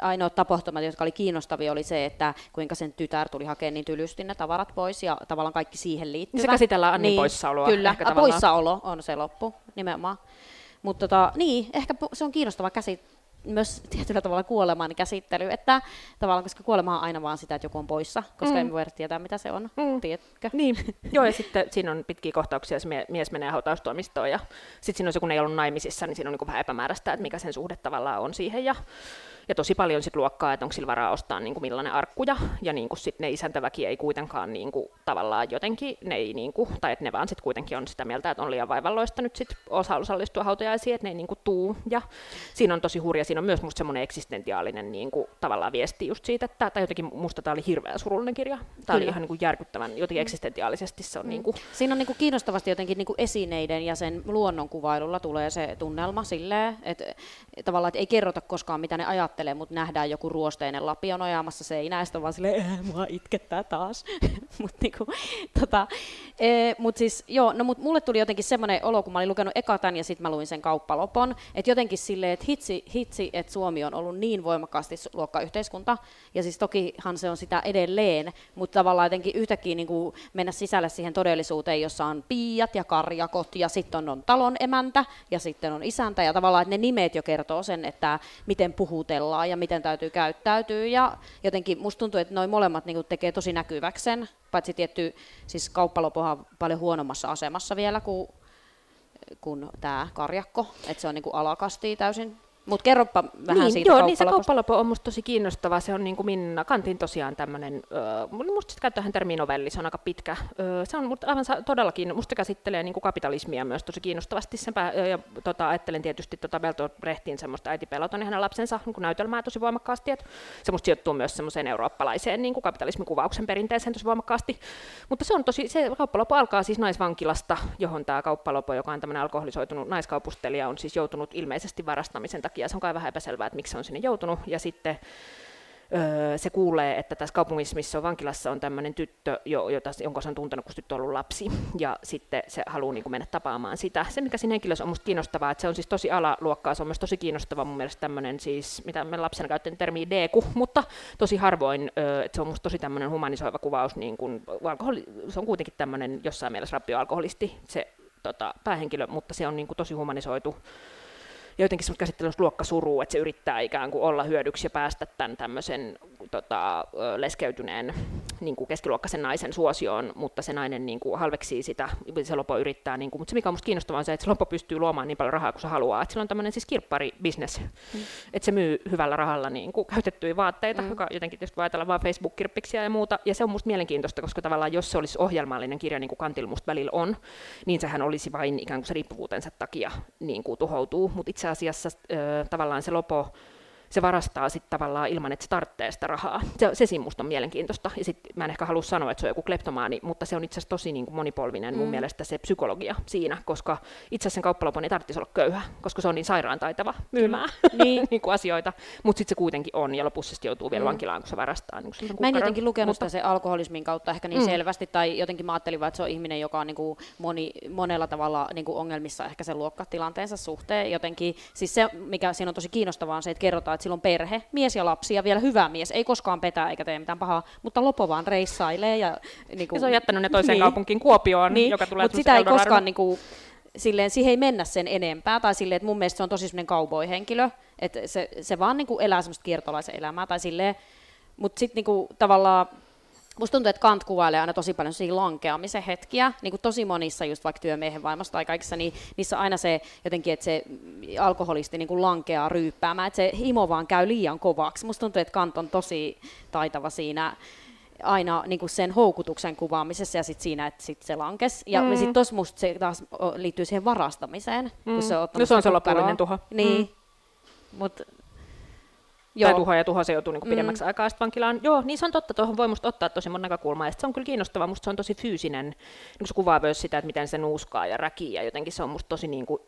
ainoat tapahtumat, jotka oli kiinnostavia, oli se, että kuinka sen tytär tuli hakemaan niin tylysti ne tavarat pois, ja tavallaan kaikki siihen liittyvä. Se käsitellään Annin niin, poissaoloa. Kyllä, ehkä poissaolo on se loppu, nimenomaan. Mutta tota, niin, ehkä se on kiinnostava käsit myös tietyllä tavalla kuoleman käsittely, että tavallaan, koska kuolema on aina vaan sitä, että joku on poissa, koska mm. emme voi tietää, mitä se on, mm. tiedätkö? Niin, joo, ja sitten siinä on pitkiä kohtauksia, se mies menee hautaustoimistoon, ja sitten siinä on se, kun ei ollut naimisissa, niin siinä on niin vähän epämääräistä, että mikä sen suhde tavallaan on siihen, ja ja tosi paljon sit luokkaa, että onko sillä varaa ostaa niin kuin millainen arkkuja, ja niin kuin sit ne isäntäväki ei kuitenkaan niin kuin, tavallaan jotenkin, ne ei, niin kuin, tai että ne vaan sit kuitenkin on sitä mieltä, että on liian vaivalloista nyt sit osa osallistua hautajaisiin, että ne ei niin kuin, tuu, ja siinä on tosi hurja, siinä on myös musta semmoinen eksistentiaalinen niin kuin, tavallaan viesti just siitä, että, tai jotenkin musta tämä oli hirveän surullinen kirja, tämä oli ihan niin kuin, järkyttävän, jotenkin mm. eksistentiaalisesti se on mm. niin kuin... Siinä on niin kuin, kiinnostavasti jotenkin niin kuin esineiden ja sen luonnonkuvailulla tulee se tunnelma silleen, että tavallaan että ei kerrota koskaan, mitä ne ajattelee, ajattelee, mutta nähdään joku ruosteinen lapio nojaamassa on vaan silleen, mua itkettää taas. mutta niinku, tota, e, mut siis, joo, no mut mulle tuli jotenkin semmoinen olo, kun mä olin lukenut ekatan ja sitten mä luin sen kauppalopon, että jotenkin silleen, että hitsi, hitsi, että Suomi on ollut niin voimakkaasti luokkayhteiskunta, ja siis tokihan se on sitä edelleen, mutta tavallaan jotenkin yhtäkkiä niin kuin mennä sisälle siihen todellisuuteen, jossa on piiat ja karjakot, ja sitten on, on talon emäntä, ja sitten on isäntä, ja tavallaan, että ne nimet jo kertoo sen, että miten puhutellaan ollaan ja miten täytyy käyttäytyä. Ja jotenkin musta tuntuu, että noin molemmat niin tekee tosi näkyväksi sen, paitsi tietty, siis kauppalopohan on paljon huonommassa asemassa vielä kuin, kuin tämä karjakko, että se on niin alakasti täysin mutta kerropa vähän niin, siitä Joo, niin se kauppalopo on musta tosi kiinnostava. Se on niin kuin Minna Kantin tosiaan tämmöinen, äh, musta sitten käyttää termi novelli, se on aika pitkä. Äh, se on aivan todellakin, musta käsittelee niin kuin kapitalismia myös tosi kiinnostavasti. Senpä, ja tota, ajattelen tietysti tota Brechtin semmoista äiti peloton ja hänen lapsensa niin kuin näytelmää tosi voimakkaasti. Et se musta sijoittuu myös semmoiseen eurooppalaiseen niin kuin kapitalismikuvauksen perinteeseen tosi voimakkaasti. Mutta se on tosi, se kauppalopo alkaa siis naisvankilasta, johon tämä kauppalopo, joka on tämmöinen alkoholisoitunut naiskaupustelija, on siis joutunut ilmeisesti varastamisen takia takia se on kai vähän epäselvää, että miksi se on sinne joutunut. Ja sitten öö, se kuulee, että tässä kaupungissa, missä on vankilassa, on tämmöinen tyttö, jota, jonka se on tuntenut, kun tyttö on ollut lapsi. Ja sitten se haluaa niin kuin mennä tapaamaan sitä. Se, mikä siinä henkilössä on musta kiinnostavaa, että se on siis tosi alaluokkaa, se on myös tosi kiinnostava mun mielestä tämmöinen siis, mitä me lapsena käyttäen termiä deku, mutta tosi harvoin, öö, että se on musta tosi tämmöinen humanisoiva kuvaus, niin kuin, alkoholi, se on kuitenkin tämmöinen jossain mielessä rappioalkoholisti, se tota, päähenkilö, mutta se on niin kuin tosi humanisoitu ja jotenkin semmoista käsittelyä luokkasurua, että se yrittää ikään kuin olla hyödyksi ja päästä tämän tämmöisen tota, leskeytyneen niin kuin keskiluokkaisen naisen suosioon, mutta se nainen niin kuin halveksii sitä, se Lopo yrittää, niin kuin, mutta se mikä on musta kiinnostavaa on se, että se Lopo pystyy luomaan niin paljon rahaa kuin se haluaa, että sillä on tämmöinen siis kirppari-business, mm. että se myy hyvällä rahalla niin kuin käytettyjä vaatteita, mm. joka jotenkin tietysti voi ajatella vain Facebook-kirppiksiä ja muuta, ja se on musta mielenkiintoista, koska tavallaan jos se olisi ohjelmallinen kirja, niin kuin Kantil musta välillä on, niin sehän olisi vain ikään kuin se riippuvuutensa takia niin kuin tuhoutuu, mutta itse asiassa äh, tavallaan se Lopo se varastaa sitten tavallaan ilman, että se tarvitsee sitä rahaa. Se, se siinä musta on mielenkiintoista. Ja sitten mä en ehkä halua sanoa, että se on joku kleptomaani, mutta se on itse asiassa tosi niin kuin monipolvinen mm. mun mielestä se psykologia siinä, koska itse asiassa sen kauppalopun ei tarvitsisi olla köyhä, koska se on niin sairaan taitava myymään niin. niin kuin asioita. Mutta sitten se kuitenkin on, ja lopussa joutuu vielä mm. vankilaan, kun se varastaa. Niin kuin mä en jotenkin lukenut mutta... sitä se alkoholismin kautta ehkä niin mm. selvästi, tai jotenkin mä ajattelin että se on ihminen, joka on niin kuin moni, monella tavalla niin kuin ongelmissa ehkä sen luokkatilanteensa suhteen. Jotenkin, siis se, mikä siinä on tosi kiinnostavaa, on se, että kerrotaan, että silloin perhe, mies ja lapsi ja vielä hyvä mies, ei koskaan petää eikä tee mitään pahaa, mutta Lopo vaan reissailee. Ja, niin kuin, ja se on jättänyt ne toiseen niin. kaupunkiin Kuopioon, niin. joka tulee Mutta sitä ei koskaan niin kuin, silleen, siihen ei mennä sen enempää, tai silleen, että mun mielestä se on tosi semmoinen cowboy-henkilö, että se, se vaan niin kuin elää semmoista kiertolaisen elämää, tai silleen, mutta sitten niin kuin, tavallaan Musta tuntuu, että Kant kuvailee aina tosi paljon siinä lankeamisen hetkiä, niin kuin tosi monissa just vaikka työmiehen vaimosta tai kaikissa, niin niissä aina se jotenkin, että se alkoholisti niin kuin lankeaa ryyppäämään, että se himo vaan käy liian kovaksi. Musta tuntuu, että Kant on tosi taitava siinä aina niin kuin sen houkutuksen kuvaamisessa ja sit siinä, että sit se lankes. Ja mm. sitten tuossa musta se taas liittyy siihen varastamiseen. Mm. Kun se on, no se on se lopullinen tuho. Niin. Mm. Mut Joo. tai tuho ja tuho se joutuu niin pidemmäksi mm. aikaa vankilaan. Joo, niin se on totta, tuohon voi musta ottaa tosi mon näkökulmaa, ja se on kyllä kiinnostavaa, musta se on tosi fyysinen, niin se kuvaa myös sitä, että miten se nuuskaa ja räkii, ja jotenkin se on musta tosi niin kuin,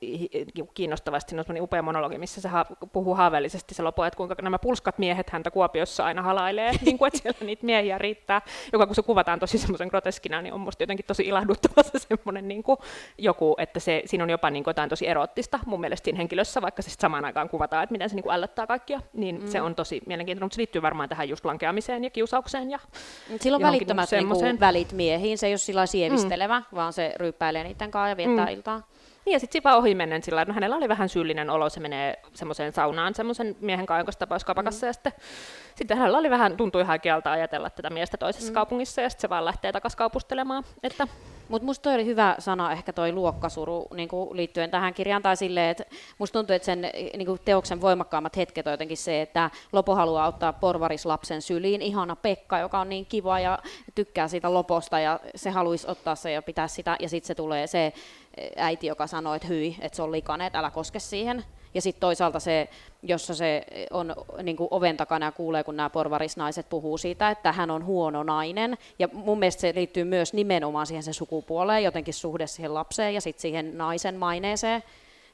kiinnostavasti, siinä on semmoinen upea monologi, missä se ha- puhuu haaveellisesti. Se lopu, että kuinka nämä pulskat miehet häntä Kuopiossa aina halailee, niin kuin, että siellä niitä miehiä riittää, joka kun se kuvataan tosi semmoisen groteskina, niin on musta jotenkin tosi ilahduttava se semmoinen niin kuin, joku, että se, siinä on jopa niin kuin, jotain tosi erottista mun mielestä siinä henkilössä, vaikka se samaan aikaan kuvataan, että miten se niin kuin ällöttää kaikkia, niin mm. se on tosi mielenkiintoinen, mutta se liittyy varmaan tähän just lankeamiseen ja kiusaukseen. Ja Silloin välittömät niinku välit miehiin, se ei ole sillä sievistelevä, mm. vaan se ryyppäilee niiden kanssa ja viettää mm. iltaa. Niin, ja sitten ohi mennen sillä no hänellä oli vähän syyllinen olo, se menee semmoiseen saunaan semmoisen miehen kanssa, tapaus kapakassa, mm. ja sitten, sitten hänellä oli vähän, tuntui haikealta ajatella tätä miestä toisessa mm. kaupungissa, ja sitten se vaan lähtee takaisin kaupustelemaan. Että mutta musta toi oli hyvä sana ehkä toi luokkasuru niin kuin liittyen tähän kirjaan, tai silleen, että musta tuntuu, että sen niin kuin teoksen voimakkaammat hetket on jotenkin se, että Lopo haluaa ottaa porvarislapsen syliin, ihana Pekka, joka on niin kiva ja tykkää siitä Loposta, ja se haluaisi ottaa se ja pitää sitä, ja sitten se tulee se äiti, joka sanoo, että hyi, että se on likainen, että älä koske siihen. Ja sitten toisaalta se, jossa se on niin kuin oven takana ja kuulee, kun nämä porvarisnaiset puhuu siitä, että hän on huono nainen. Ja mun mielestä se liittyy myös nimenomaan siihen se sukupuoleen, jotenkin suhde siihen lapseen ja sitten siihen naisen maineeseen.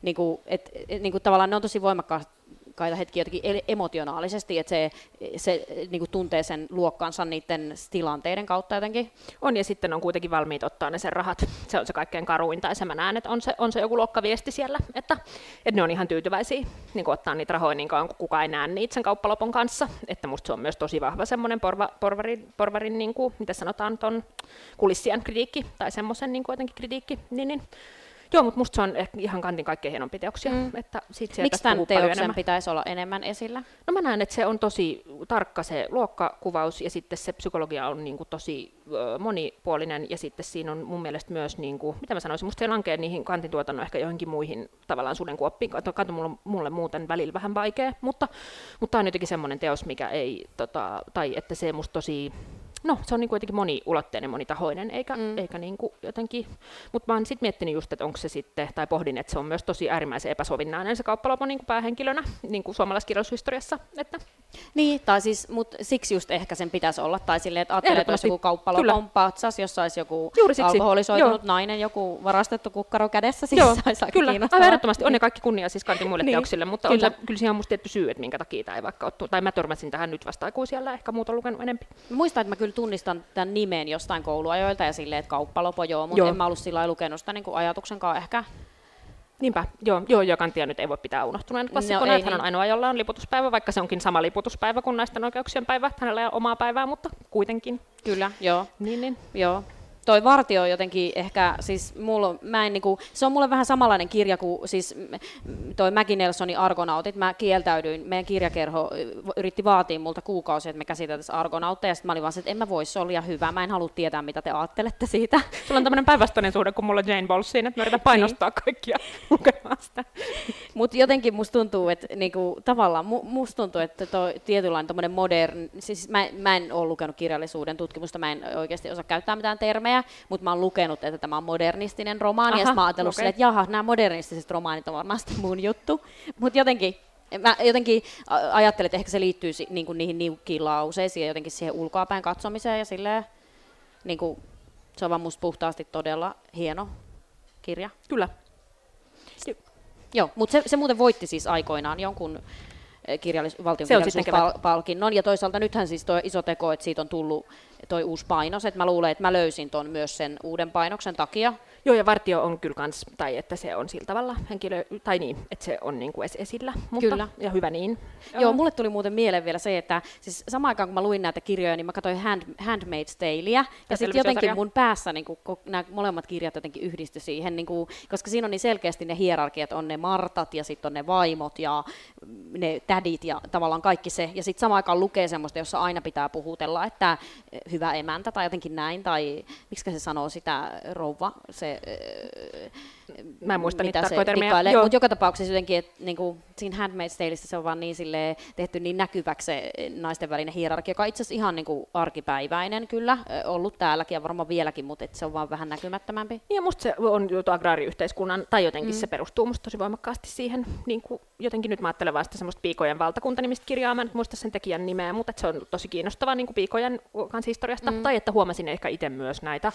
Niin kuin, et, et, niin kuin tavallaan ne on tosi voimakkaasti raskaita hetkiä jotenkin emotionaalisesti, että se, se niin kuin tuntee sen luokkansa niiden tilanteiden kautta jotenkin. On, ja sitten on kuitenkin valmiit ottaa ne sen rahat. Se on se kaikkein karuin, tai se mä näen, että on se, on se joku luokkaviesti siellä, että, että ne on ihan tyytyväisiä niin ottaa niitä rahoja niin kauan, kun kukaan ei näe niitä sen kauppalopon kanssa. Että musta se on myös tosi vahva semmoinen porva, porvarin, porvarin niin kuin, mitä sanotaan, ton kulissien kritiikki, tai semmoisen niin jotenkin kritiikki, niin, niin Joo, mutta musta se on ehkä ihan kantin kaikkein hienompi teoksia. Mm. Että sit Miksi tämän teoksen pitäisi olla enemmän esillä? No mä näen, että se on tosi tarkka se luokkakuvaus ja sitten se psykologia on niin kuin tosi ö, monipuolinen ja sitten siinä on mun mielestä myös, niin kuin, mitä mä sanoisin, musta se lankee niihin kantin tuotannon ehkä johonkin muihin tavallaan sudenkuoppiin. Kanto mulle, mulle muuten välillä vähän vaikea, mutta, mutta tämä on jotenkin semmoinen teos, mikä ei, tota, tai että se musta tosi no, se on niin kuitenkin moniulotteinen, monitahoinen, eikä, mm. eikä niin kuin jotenkin, mutta mä oon sitten miettinyt just, että onko se sitten, tai pohdin, että se on myös tosi äärimmäisen epäsovinnainen se kauppalopo niin kuin päähenkilönä niin kuin suomalaiskirjallisuushistoriassa. Että. Niin, tai siis, mutta siksi just ehkä sen pitäisi olla, tai silleen, että ajattelee, että olisi joku kauppalopon patsas, jossa olisi joku Juuri siksi. alkoholisoitunut Joo. nainen, joku varastettu kukkaro kädessä, siis Joo, olisi kyllä, aivan ehdottomasti, on ne kaikki kunnia siis kaikki muille niin. teoksille, mutta kyllä. on se, kyllä siihen on musta tietty syy, että minkä takia tämä ei vaikka ole, tai mä törmäsin tähän nyt vasta aikuisella, ehkä muuta lukenut enemmän. Muistan, että mä kyllä tunnistan tämän nimen jostain kouluajoilta ja silleen, että kauppalopo joo, mutta joo. en mä ollut sillä lukenut sitä niin ajatuksenkaan ehkä. Niinpä, joo, joo ja Kantia nyt ei voi pitää unohtuneen klassikkona, no, että hän on niin. ainoa, jolla on liputuspäivä, vaikka se onkin sama liputuspäivä kuin naisten oikeuksien päivä, hänellä ei ole omaa päivää, mutta kuitenkin. Kyllä, joo. Niin, niin. Joo toi Vartio on jotenkin ehkä, siis mulla, mä en niinku, se on mulle vähän samanlainen kirja kuin siis toi Maggie Nelsonin Argonautit. Mä kieltäydyin, meidän kirjakerho yritti vaatia multa kuukausia, että me käsiteltäisiin Argonautteja, ja sitten mä olin vaan se, että en mä voi, se oli hyvä, mä en halua tietää, mitä te ajattelette siitä. Sulla on tämmöinen päinvastainen suhde kuin mulla Jane Bowlesiin, että mä yritän painostaa niin. kaikkia lukemaan sitä. Mutta jotenkin musta tuntuu, että niinku, tavallaan musta tuntuu, että toi tietynlainen modern, siis mä, mä en ole lukenut kirjallisuuden tutkimusta, mä en oikeasti osaa käyttää mitään termejä, termejä, mutta mä oon lukenut, että tämä on modernistinen romaani, Aha, ja mä oon ajatellut okay. että jaha, nämä modernistiset romaanit on varmasti mun juttu, mutta jotenkin Mä jotenkin ajattelin, että ehkä se liittyy niin kuin niihin niukkiin lauseisiin ja jotenkin siihen ulkoapäin katsomiseen ja silleen, niin kuin, se on vaan musta puhtaasti todella hieno kirja. Kyllä. Joo, mutta se, se muuten voitti siis aikoinaan jonkun kirjallis- valtion kirjallisuuspalkinnon. Ja toisaalta nythän siis tuo iso teko, että siitä on tullut toi uusi painos, että mä luulen, että mä löysin ton myös sen uuden painoksen takia. Joo, ja Vartio on kyllä kans, tai että se on sillä tavalla henkilö, tai niin, että se on niin kuin esillä, mutta, kyllä. ja hyvä niin. Joo, mulle tuli muuten mieleen vielä se, että siis samaan aikaan kun mä luin näitä kirjoja, niin mä katsoin Hand, Handmaid's Taleä, ja sitten jotenkin mun päässä niin kuin, nämä molemmat kirjat jotenkin yhdistyi siihen, niin kuin, koska siinä on niin selkeästi ne hierarkiat, on ne Martat, ja sitten on ne vaimot, ja ne tädit ja tavallaan kaikki se. Ja sitten samaan aikaan lukee semmoista, jossa aina pitää puhutella, että hyvä emäntä tai jotenkin näin, tai miksi se sanoo sitä rouva, se... Mä en muista mitä niitä se. Joo. Mutta joka tapauksessa jotenkin, että niinku, siinä Handmaid's Taleissa se on vaan niin silleen, tehty niin näkyväksi se naisten välinen hierarkia, joka on itse asiassa ihan niinku arkipäiväinen kyllä, ollut täälläkin ja varmaan vieläkin, mutta et se on vaan vähän näkymättömämpi. Niin ja musta se on juttu agraariyhteiskunnan, tai jotenkin mm. se perustuu musta tosi voimakkaasti siihen, niin kuin, jotenkin nyt mä ajattelen vaan sitä semmoista Piikojen valtakuntanimistä kirjaa, mä en muista sen tekijän nimeä, mutta että se on tosi kiinnostavaa niin kuin Piikojen kanssa historiasta, mm. tai että huomasin ehkä itse myös näitä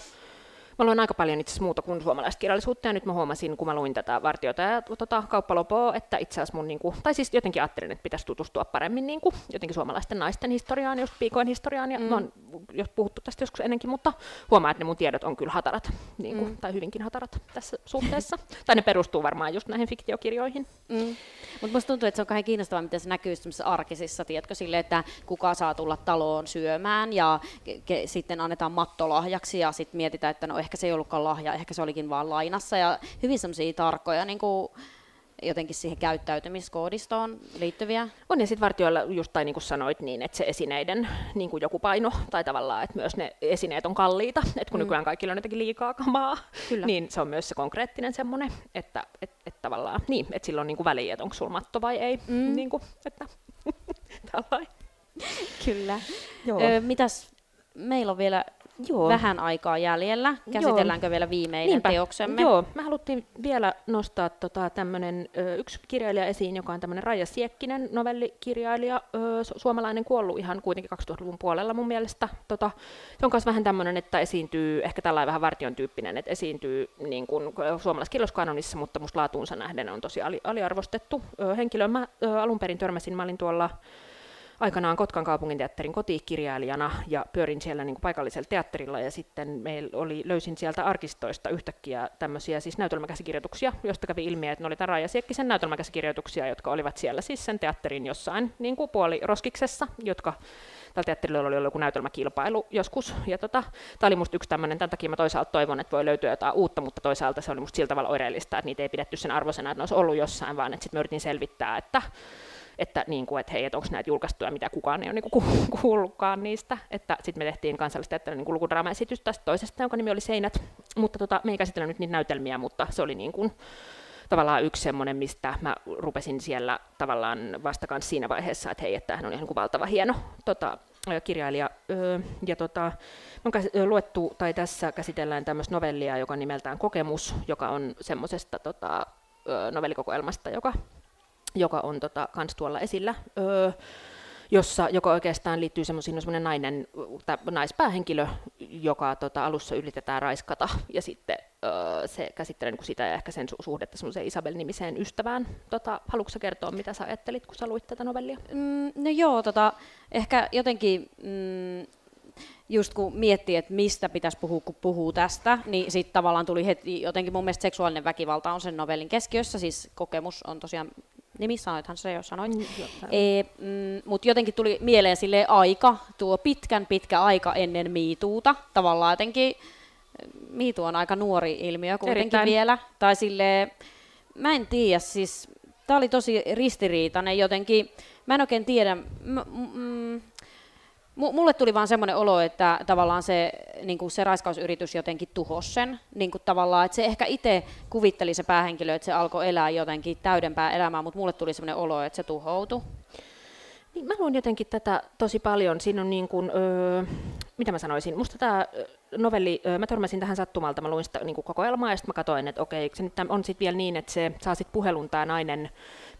Mä luin aika paljon itse muuta kuin suomalaista kirjallisuutta, ja nyt mä huomasin, kun mä luin tätä vartiota ja tota, kauppalopoa, että itse asiassa mun, niin kuin, tai siis jotenkin ajattelin, että pitäisi tutustua paremmin niin kuin, jotenkin suomalaisten naisten historiaan, just piikojen historiaan, ja mm. mä oon jos puhuttu tästä joskus ennenkin, mutta huomaa, että ne mun tiedot on kyllä hatarat, niin kuin, mm. tai hyvinkin hatarat tässä suhteessa. tai ne perustuu varmaan just näihin fiktiokirjoihin. Mm. Mutta musta tuntuu, että se on kauhean kiinnostavaa, miten se näkyy arkisissa, tiedätkö, sille, että kuka saa tulla taloon syömään ja ke- sitten annetaan mattolahjaksi ja sitten mietitään, että no ehkä se ei ollutkaan lahja, ehkä se olikin vaan lainassa ja hyvin semmoisia tarkkoja niin kuin jotenkin siihen käyttäytymiskoodistoon liittyviä. On ja sitten vartioilla just tai niin kuin sanoit niin, että se esineiden niin kuin joku paino tai tavallaan, että myös ne esineet on kalliita, että kun mm. nykyään kaikilla on jotenkin liikaa kamaa, Kyllä. niin se on myös se konkreettinen semmoinen, että et, et tavallaan, niin, että sillä on niin kuin väliä, että onko sulla matto vai ei, mm. niin kuin, että tällainen. Kyllä. Joo. Ö, mitäs meillä on vielä Joo. vähän aikaa jäljellä. Käsitelläänkö Joo. vielä viimeinen Niinpä. teoksemme? Joo, me haluttiin vielä nostaa tota, tämmönen, ö, yksi kirjailija esiin, joka on tämmöinen Raija Siekkinen, novellikirjailija, ö, su- suomalainen kuollut ihan kuitenkin 2000-luvun puolella mun mielestä. Tota, se on myös vähän tämmöinen, että esiintyy, ehkä tällainen vähän vartion tyyppinen, että esiintyy niin kuin suomalaiskirjoituskanonissa, mutta musta laatuunsa nähden on tosi ali- aliarvostettu ö, henkilö. Mä ö, alun perin törmäsin, mä olin tuolla aikanaan Kotkan kaupunginteatterin kotikirjailijana ja pyörin siellä niin kuin paikallisella teatterilla ja sitten meillä oli, löysin sieltä arkistoista yhtäkkiä tämmöisiä siis näytelmäkäsikirjoituksia, josta kävi ilmi, että ne oli Raija Siekkisen näytelmäkäsikirjoituksia, jotka olivat siellä siis sen teatterin jossain niin kuin puoli roskiksessa, jotka tällä teatterilla oli ollut joku näytelmäkilpailu joskus. Ja tota, tämä oli musta yksi tämmöinen, tämän takia mä toisaalta toivon, että voi löytyä jotain uutta, mutta toisaalta se oli musta sillä tavalla oireellista, että niitä ei pidetty sen arvoisena, että ne olisi ollut jossain, vaan että sitten mä yritin selvittää, että että, niin kuin, että hei, että onko näitä julkaistu ja mitä kukaan ei ole niin kuin, kuullutkaan niistä. Sitten me tehtiin kansallista niin lukudraamaesitys tästä toisesta, jonka nimi oli Seinät. Mutta tota, me ei käsitellä nyt niitä näytelmiä, mutta se oli niin kuin, tavallaan yksi semmoinen, mistä mä rupesin siellä tavallaan vasta siinä vaiheessa, että hei, että hän on ihan niin valtava hieno tota, kirjailija. ja tota, on luettu, tai tässä käsitellään tämmöistä novellia, joka nimeltään Kokemus, joka on semmoisesta tota, novellikokoelmasta, joka joka on tota, kans tuolla esillä, öö, jossa, joka oikeastaan liittyy semmoisiin, semmoinen nainen, naispäähenkilö, joka tota, alussa yritetään raiskata, ja sitten öö, se käsittelee niin sitä ja ehkä sen su- suhdetta semmoiseen Isabel-nimiseen ystävään. Tota, haluatko kertoa, mitä sä ajattelit, kun sä luit tätä novellia? Mm, no joo, tota, ehkä jotenkin mm, just kun miettii, että mistä pitäisi puhua, kun puhuu tästä, niin sitten tavallaan tuli heti jotenkin mun mielestä seksuaalinen väkivalta on sen novellin keskiössä, siis kokemus on tosiaan nimi, sanoithan se jo sanoit. Mm, e, mm, Mutta jotenkin tuli mieleen sille aika, tuo pitkän pitkä aika ennen miituuta, tavallaan jotenkin, miitu on aika nuori ilmiö kuitenkin Erittäin. vielä, tai sille mä en tiedä, siis tämä oli tosi ristiriitainen jotenkin, mä en oikein tiedä, m- m- mulle tuli vaan semmoinen olo, että tavallaan se, niin kuin se raiskausyritys jotenkin tuhosi sen. Niin kuin tavallaan, että se ehkä itse kuvitteli se päähenkilö, että se alkoi elää jotenkin täydempää elämää, mutta mulle tuli semmoinen olo, että se tuhoutui. Niin, mä luin jotenkin tätä tosi paljon. Siinä on niin kuin, öö, mitä mä sanoisin, musta tämä novelli, öö, mä törmäsin tähän sattumalta, mä luin sitä niin kuin kokoelmaa ja sitten mä katsoin, että okei, se nyt on sitten vielä niin, että se saa sitten puhelun tämä nainen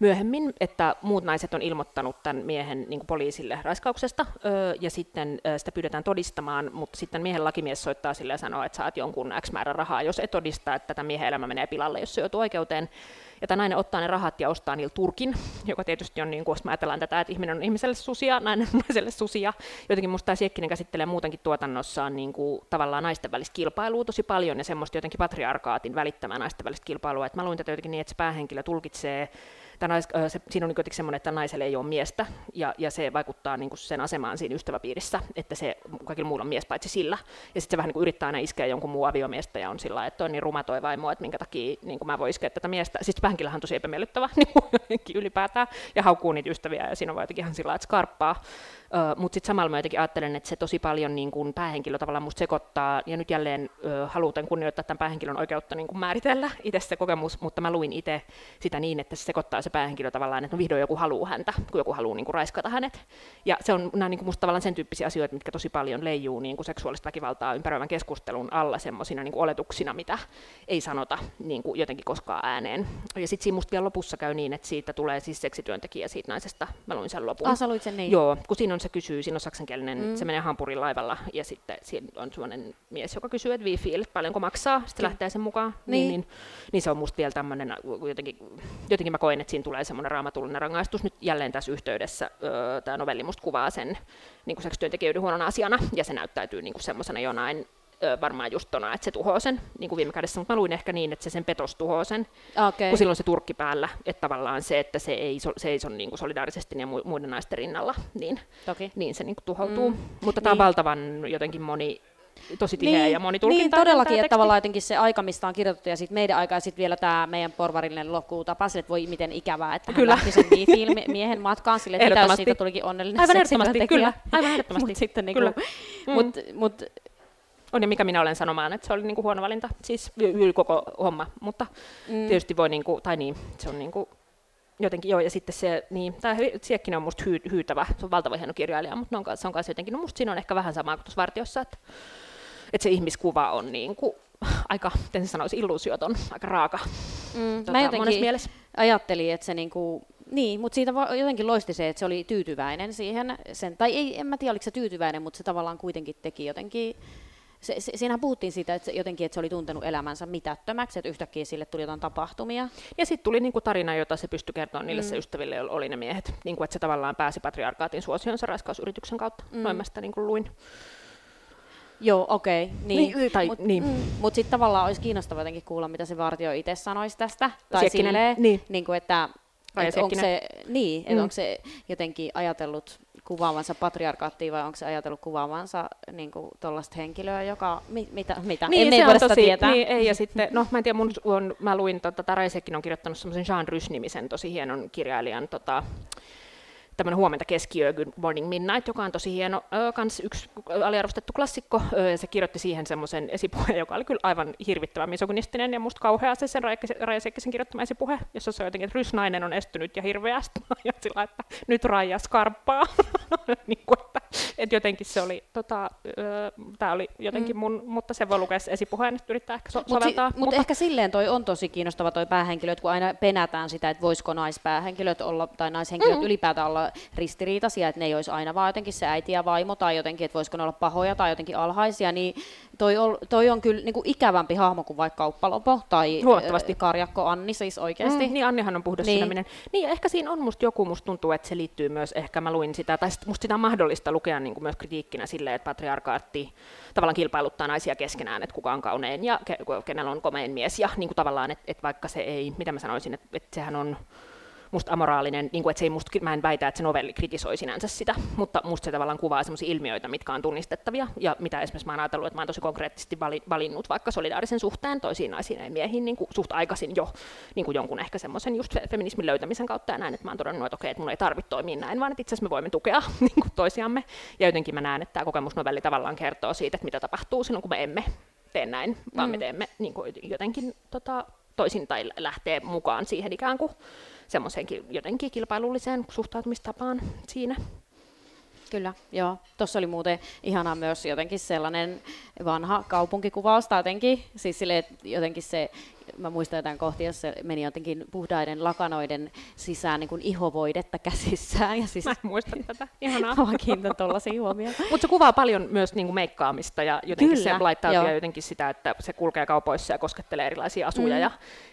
myöhemmin, että muut naiset on ilmoittanut tämän miehen niin poliisille raiskauksesta, öö, ja sitten öö, sitä pyydetään todistamaan, mutta sitten miehen lakimies soittaa sille ja sanoo, että saat jonkun X määrä rahaa, jos et todista, että tätä miehen elämä menee pilalle, jos se joutuu oikeuteen. Ja tämä nainen ottaa ne rahat ja ostaa niillä turkin, joka tietysti on, niin kuin, jos ajatellaan tätä, että ihminen on ihmiselle susia, nainen on naiselle susia. Jotenkin musta tämä Siekkinen käsittelee muutenkin tuotannossaan niin kuin, tavallaan naisten välistä kilpailua tosi paljon ja semmoista jotenkin patriarkaatin välittämää naisten välistä kilpailua. Et mä luin tätä jotenkin niin, että se päähenkilö tulkitsee nais, se, siinä on niin kuitenkin semmoinen, että naiselle ei ole miestä, ja, ja se vaikuttaa niin kuin sen asemaan siinä ystäväpiirissä, että se kaikilla muulla on mies paitsi sillä. Ja sitten se vähän niin kuin yrittää aina iskeä jonkun muun aviomiestä, ja on sillä että on niin ruma toi vaimo, että minkä takia niin kuin mä voin iskeä tätä miestä. Sitten Spänkillähän on tosi epämiellyttävä niin ylipäätään, ja haukkuu niitä ystäviä, ja siinä on jotenkin ihan sillä että skarppaa. Uh, Mutta sitten samalla mä jotenkin ajattelen, että se tosi paljon niin kun päähenkilö tavallaan musta sekoittaa, ja nyt jälleen uh, haluan kunnioittaa tämän päähenkilön oikeutta niin määritellä itse se kokemus, mutta mä luin itse sitä niin, että se sekoittaa se päähenkilö tavallaan, että no vihdoin joku haluaa häntä, kun joku haluaa niin kuin raiskata hänet. Ja se on nämä niin musta tavallaan sen tyyppisiä asioita, mitkä tosi paljon leijuu niin kuin seksuaalista väkivaltaa ympäröivän keskustelun alla semmoisina niin oletuksina, mitä ei sanota niin kuin jotenkin koskaan ääneen. Ja sitten siinä musta vielä lopussa käy niin, että siitä tulee siis seksityöntekijä siitä naisesta. Mä luin sen lopun. Ah, sä luit sen niin? Joo, kun siinä on se kysyy, siinä on saksankielinen, mm. se menee Hampurin laivalla ja sitten siinä on sellainen mies, joka kysyy, että feel, paljonko maksaa, sitten lähtee sen mukaan. Niin. Niin, niin, niin, se on musta vielä tämmöinen, jotenkin, jotenkin mä koen, että siinä tulee semmoinen raamatullinen rangaistus nyt jälleen tässä yhteydessä. Öö, Tämä novelli musta kuvaa sen niin kuin seksityöntekijöiden huonona asiana ja se näyttäytyy niin kuin semmoisena jonain varmaan just tona, että se tuhoaa sen niin kuin viime kädessä, mutta mä luin ehkä niin, että se sen petos tuhoaa sen, okay. kun silloin se turkki päällä, että tavallaan se, että se ei seiso niin kuin solidaarisesti ja muiden naisten rinnalla, niin, Toki. niin se niin kuin tuhoutuu. Mm. Mutta tämä niin. on valtavan jotenkin moni tosi tiheä niin, ja monitulkinta. Niin, todellakin, että tavallaan jotenkin se aika, mistä on kirjoitettu, ja sitten meidän aika, ja sitten vielä tämä meidän porvarillinen lokuutapa, että voi miten ikävää, että Kyllä. hän lähti sen miehen matkaan, sille että siitä tulikin onnellinen Aivan ehdottomasti, kyllä, aivan ehdottomasti. mut sitten niinku, kyllä. Mm. Mut, mut, on ja mikä minä olen sanomaan, että se oli niinku huono valinta, siis yli koko homma, mutta mm. tietysti voi, niinku, tai niin, se on niinku, jotenkin joo, ja sitten se, niin, tämä Siekkinen on musta hyy, hyytävä, se on valtava hieno kirjailija, mutta on, se on kanssa jotenkin, no musta siinä on ehkä vähän sama kuin tuossa Vartiossa, että, että se ihmiskuva on niin kuin, aika, miten se sanoisi, illuusioton, aika raaka. Mm, tota, mä jotenkin mielessä. ajattelin, että se niinku, niin, mutta siitä jotenkin loisti se, että se oli tyytyväinen siihen, sen, tai ei, en mä tiedä oliko se tyytyväinen, mutta se tavallaan kuitenkin teki jotenkin se, se, siinähän puhuttiin siitä, että se, jotenkin, että se oli tuntenut elämänsä mitättömäksi, että yhtäkkiä sille tuli jotain tapahtumia. Ja sitten tuli niinku tarina, jota se pystyi kertomaan niille mm. se ystäville, oli ne miehet. Niinku, että se tavallaan pääsi patriarkaatin suosionsa raiskausyrityksen kautta. Mm. Noin mä sitä niinku luin. Joo, okei. Okay, niin. niin, tai, Mutta niin. mm, mut sitten tavallaan olisi kiinnostavaa jotenkin kuulla, mitä se vartio itse sanoisi tästä. Tai silleen, niin. Niin kuin, että et onko se, niin, mm. onko se jotenkin ajatellut kuvaavansa patriarkaattia vai onko se ajatellut kuvaavansa niin tuollaista henkilöä, joka, mi, mitä, mitä? Niin, en, ei voida tosi, tietää. Niin, ei, ja sitten, no mä en tiedä, mun on, mä luin, tota, Taraisekin on kirjoittanut semmoisen Jean Rys-nimisen tosi hienon kirjailijan tota, tämmöinen huomenta keskiö, Good Morning Midnight, joka on tosi hieno, ö, kans yksi aliarvostettu klassikko. Ö, se kirjoitti siihen semmoisen esipuheen, joka oli kyllä aivan hirvittävän misogynistinen ja musta kauhea se sen Raija Sekkisen kirjoittama esipuhe, jossa se on jotenkin, että rysnainen on estynyt ja hirveästi, ja sillä, että nyt Raija skarppaa. niin kuin, että, että jotenkin se oli, tota, tämä oli jotenkin mm. mun, mutta se voi lukea esipuheen, että yrittää ehkä so- mut soveltaa. Si- mutta ehkä silleen toi on tosi kiinnostava toi päähenkilö, että kun aina penätään sitä, että voisiko naispäähenkilöt olla, tai naishenkilöt mm. ylipäätään olla ristiriitaisia, että ne ei olisi aina vaan jotenkin se äiti ja vaimo tai jotenkin, että voisiko ne olla pahoja tai jotenkin alhaisia, niin toi on, toi on kyllä niin kuin ikävämpi hahmo kuin vaikka Kauppalopo tai Huomattavasti. Karjakko Anni siis oikeasti. Mm, niin Annihan on puhdas niin. Sydäminen. Niin ehkä siinä on musta joku, musta tuntuu, että se liittyy myös, ehkä mä luin sitä, tai musta sitä on mahdollista lukea niin kuin myös kritiikkinä silleen, että patriarkaatti tavallaan kilpailuttaa naisia keskenään, että kuka on kaunein ja ke- kenellä on komein mies, ja niin kuin tavallaan, että, että vaikka se ei, mitä mä sanoisin, että, että sehän on musta amoraalinen, niin kuin, että se ei musta, mä en väitä, että se novelli kritisoi sinänsä sitä, mutta musta se tavallaan kuvaa sellaisia ilmiöitä, mitkä on tunnistettavia, ja mitä esimerkiksi mä oon ajatellut, että mä oon tosi konkreettisesti valinnut vaikka solidaarisen suhteen toisiin naisiin ja miehiin niin kuin suht aikaisin jo niin kuin jonkun ehkä semmoisen just feminismin löytämisen kautta ja näin, että mä oon todennut, että okei, että mun ei tarvitse toimia näin, vaan että itse asiassa me voimme tukea niin kuin toisiamme, ja jotenkin mä näen, että tämä kokemusnovelli tavallaan kertoo siitä, että mitä tapahtuu silloin, kun me emme tee näin, vaan mm. me teemme niin kuin jotenkin tota, toisin tai lähtee mukaan siihen ikään kuin semmoiseenkin jotenkin kilpailulliseen suhtautumistapaan siinä. Kyllä, joo. Tuossa oli muuten ihanaa myös jotenkin sellainen vanha kaupunkikuvaus, tai jotenkin, siis sille, jotenkin se mä muistan jotain kohtia, jossa se meni jotenkin puhdaiden lakanoiden sisään niin kuin ihovoidetta käsissään. Ja siis, mä en muista tätä, ihanaa. mä kiinnitän tuollaisia huomioon. Mutta se kuvaa paljon myös niin kuin meikkaamista ja jotenkin Kyllä, se laittaa joo. jotenkin sitä, että se kulkee kaupoissa ja koskettelee erilaisia asuja. Mm. Ja,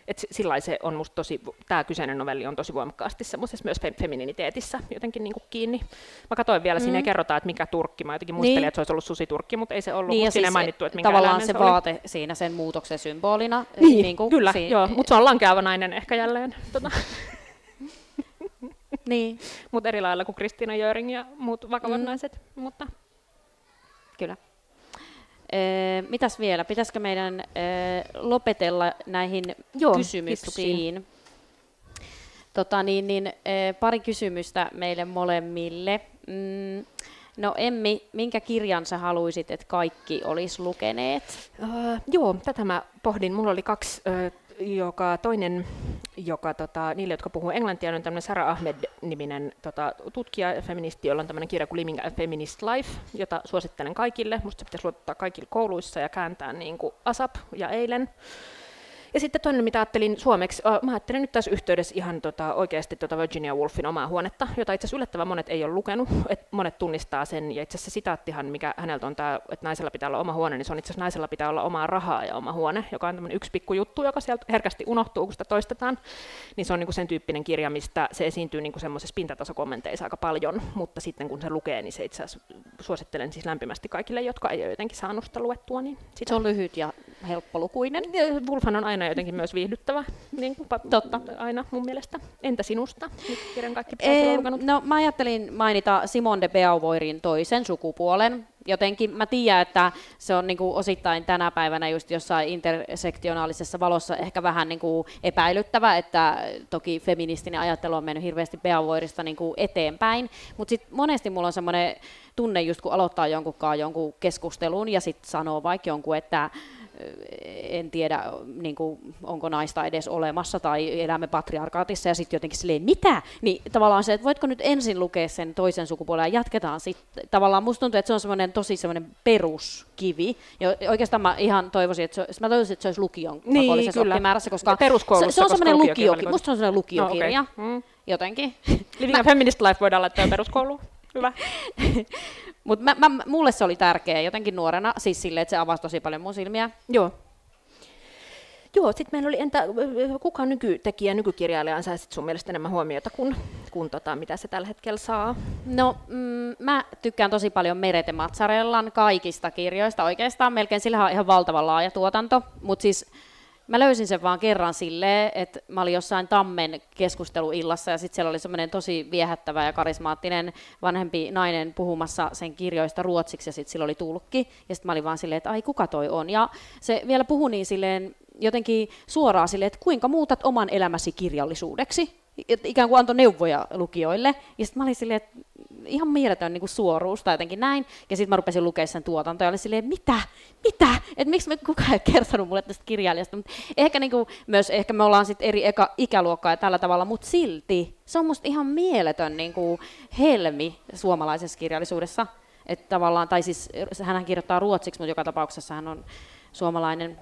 et sillä se on musta tosi, tämä kyseinen novelli on tosi voimakkaasti semmoisessa myös femininiteetissä jotenkin niin kuin kiinni. Mä katsoin vielä, mm. siinä ei kerrota, että mikä turkki, mä jotenkin muistelin, niin. että se olisi ollut susiturkki, mutta ei se ollut, niin, siis siinä mainittu, että minkä Tavallaan se, se vaate oli. siinä sen muutoksen symbolina. Niin, niin kuin Kyllä, si- joo, mutta se on lankeava nainen ehkä jälleen. Tota. Niin, Mutta eri lailla kuin Kristiina Jöring ja muut vakavat Mm. naiset. Mutta kyllä. Ee, mitäs vielä? Pitäisikö meidän ee, lopetella näihin Joo, kysymyksiin? Tota, niin, niin, ee, pari kysymystä meille molemmille. Mm, no Emmi, minkä kirjan sä haluaisit, että kaikki olisi lukeneet? Uh, joo, tätä mä pohdin. Mulla oli kaksi, joka toinen, joka tota, niille, jotka puhuu englantia, on tämmöinen Sarah Ahmed-niminen tota, tutkija ja feministi, jolla on tämmöinen kirja kuin Living a Feminist Life, jota suosittelen kaikille. Musta se pitäisi luottaa kaikille kouluissa ja kääntää niin kuin ASAP ja eilen. Ja sitten toinen, mitä ajattelin suomeksi, uh, mä ajattelin nyt tässä yhteydessä ihan tota, oikeasti tota Virginia Woolfin omaa huonetta, jota itse asiassa yllättävän monet ei ole lukenut, että monet tunnistaa sen, ja itse asiassa sitaattihan, mikä häneltä on tämä, että naisella pitää olla oma huone, niin se on itse asiassa naisella pitää olla omaa rahaa ja oma huone, joka on tämmöinen yksi pikku juttu, joka sieltä herkästi unohtuu, kun sitä toistetaan, niin se on niinku sen tyyppinen kirja, mistä se esiintyy niinku semmoisessa pintatasokommenteissa aika paljon, mutta sitten kun se lukee, niin se itse asiassa suosittelen siis lämpimästi kaikille, jotka ei ole jotenkin saanut sitä luettua, niin sitä Se on lyhyt ja helppolukuinen. Wolfhan on aina jotenkin myös viihdyttävä, niin kuin Totta. aina mun mielestä. Entä sinusta? Nyt kirjan kaikki Ee, no mä ajattelin mainita Simone de Beauvoirin toisen sukupuolen. Jotenkin mä tiedän, että se on niinku osittain tänä päivänä just jossain intersektionaalisessa valossa ehkä vähän niinku epäilyttävä, että toki feministinen ajattelu on mennyt hirveästi Beauvoirista niinku eteenpäin, mutta sitten monesti mulla on semmoinen tunne just kun aloittaa jonkunkaan jonkun keskustelun ja sitten sanoo vaikka jonkun, että en tiedä, niin kuin, onko naista edes olemassa tai elämme patriarkaatissa ja sitten jotenkin silleen, mitä? Niin tavallaan se, että voitko nyt ensin lukea sen toisen sukupuolen ja jatketaan sitten. Tavallaan musta tuntuu, että se on semmoinen tosi semmoinen peruskivi. Ja oikeastaan mä ihan toivoisin, että se, mä toivoisin, että se olisi lukion Niin, kyllä. oppimäärässä, koska peruskoulussa, se, se on semmoinen lukiokin, valikoitu. musta se on semmoinen lukiokirja No, okei. Mm. jotenkin. Living a Feminist Life voidaan laittaa peruskouluun. Hyvä. Mutta mä, mä, mulle se oli tärkeä jotenkin nuorena, siis silleen, että se avasi tosi paljon mun silmiä. Joo. Joo, sitten meillä oli, entä kuka nykytekijä, nykykirjailija ansaisi sun mielestä enemmän huomiota kuin, kuin tota, mitä se tällä hetkellä saa? No, mm, mä tykkään tosi paljon Merete Mazzarellan kaikista kirjoista oikeastaan, melkein sillä on ihan valtavan laaja tuotanto, mutta siis mä löysin sen vaan kerran silleen, että mä olin jossain Tammen keskusteluillassa ja sitten siellä oli semmoinen tosi viehättävä ja karismaattinen vanhempi nainen puhumassa sen kirjoista ruotsiksi ja sitten sillä oli tulkki. Ja sitten mä olin vaan silleen, että ai kuka toi on? Ja se vielä puhui niin silleen jotenkin suoraan silleen, että kuinka muutat oman elämäsi kirjallisuudeksi? Et ikään kuin antoi neuvoja lukijoille. Ja sitten mä olin silleen, että ihan mieletön niin kuin suoruus tai jotenkin näin. Ja sitten mä rupesin lukemaan sen tuotantoa ja olin silleen, mitä? Mitä? Että miksi me kukaan ei kertonut mulle tästä kirjailijasta? Mut ehkä niin kuin, myös ehkä me ollaan sitten eri eka, ikäluokkaa ja tällä tavalla, mutta silti se on musta ihan mieletön niin kuin helmi suomalaisessa kirjallisuudessa. Että tavallaan, tai siis hän kirjoittaa ruotsiksi, mutta joka tapauksessa hän on suomalainen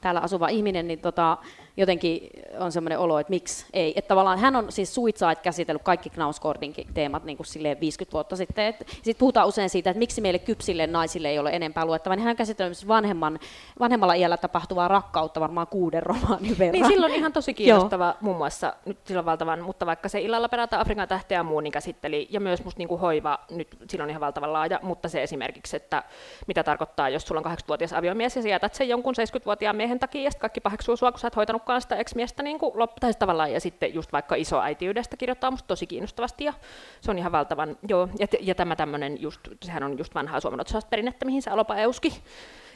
täällä asuva ihminen, niin tota, jotenkin on semmoinen olo, että miksi ei. Että tavallaan hän on siis Suicide käsitellyt kaikki Knausgordin teemat niin kuin silleen 50 vuotta sitten. Sitten puhutaan usein siitä, että miksi meille kypsille naisille ei ole enempää luettavaa. Niin hän on käsitellyt myös vanhemman, vanhemmalla iällä tapahtuvaa rakkautta varmaan kuuden romaanin verran. Niin silloin ihan tosi kiinnostava muun muassa, nyt silloin valtavan, mutta vaikka se illalla perata Afrikan tähteä ja muu, niin käsitteli, ja myös musta niinku hoiva, nyt silloin ihan valtavan laaja, mutta se esimerkiksi, että mitä tarkoittaa, jos sulla on 80-vuotias aviomies ja sä jätät sen jonkun 70-vuotiaan miehen takia, ja kaikki paheksuu sua, kun sä et hoitanutkaan sitä ex-miestä niin kuin loppuun tavallaan, ja sitten just vaikka isoäitiydestä kirjoittaa musta tosi kiinnostavasti, ja se on ihan valtavan, joo, ja, ja tämä tämmöinen just, sehän on just vanhaa suomalaisesta perinnettä, mihin se Alopa Euski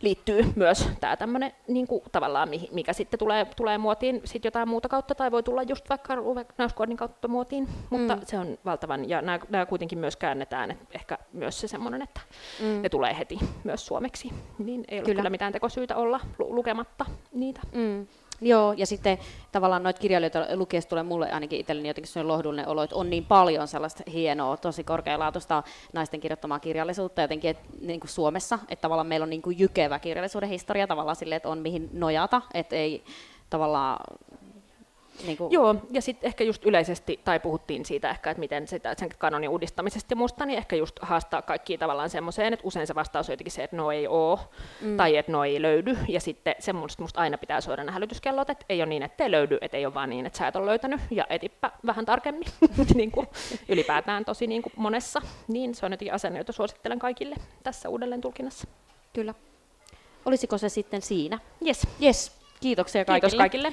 liittyy myös tämä tämmöinen niin kuin, tavallaan, mikä sitten tulee, tulee muotiin sit jotain muuta kautta, tai voi tulla just vaikka Uwe Knausgårdin kautta muotiin, mutta mm. se on valtavan, ja nämä, nämä kuitenkin myös käännetään, että ehkä myös se semmoinen, että mm. ne tulee heti myös suomeksi, niin ei ole kyllä, kyllä mitään tekosyytä olla lu- lukematta niitä. Mm. Joo, ja sitten tavallaan noita kirjailijoita lukiessa tulee mulle ainakin itselleni jotenkin sellainen lohdullinen olo, että on niin paljon sellaista hienoa, tosi korkealaatuista naisten kirjoittamaa kirjallisuutta jotenkin että, niin kuin Suomessa, että tavallaan meillä on niin kuin jykevä kirjallisuuden historia tavallaan silleen, että on mihin nojata, että ei tavallaan niin kuin... Joo, ja sitten ehkä just yleisesti, tai puhuttiin siitä ehkä, että miten sitä, sen kanonin uudistamisesta ja muusta, niin ehkä just haastaa kaikki tavallaan semmoiseen, että usein se vastaus on jotenkin se, että no ei oo, mm. tai että no ei löydy, ja sitten semmoista musta aina pitää soida nämä hälytyskellot, että ei ole niin, että ei löydy, että ei ole vaan niin, että sä et ole löytänyt, ja etipä vähän tarkemmin, niin kuin ylipäätään tosi niin kuin monessa, niin se on jotenkin asenne, jota suosittelen kaikille tässä uudelleen tulkinnassa. Kyllä. Olisiko se sitten siinä? Yes. Yes. Kiitoksia kaikille. Kiitos kaikille.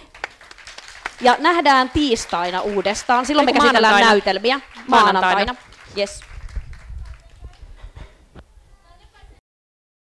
Ja nähdään tiistaina uudestaan. Silloin Eiku me käsitellään maanantaina? näytelmiä Maanantaina. maanantaina. Yes.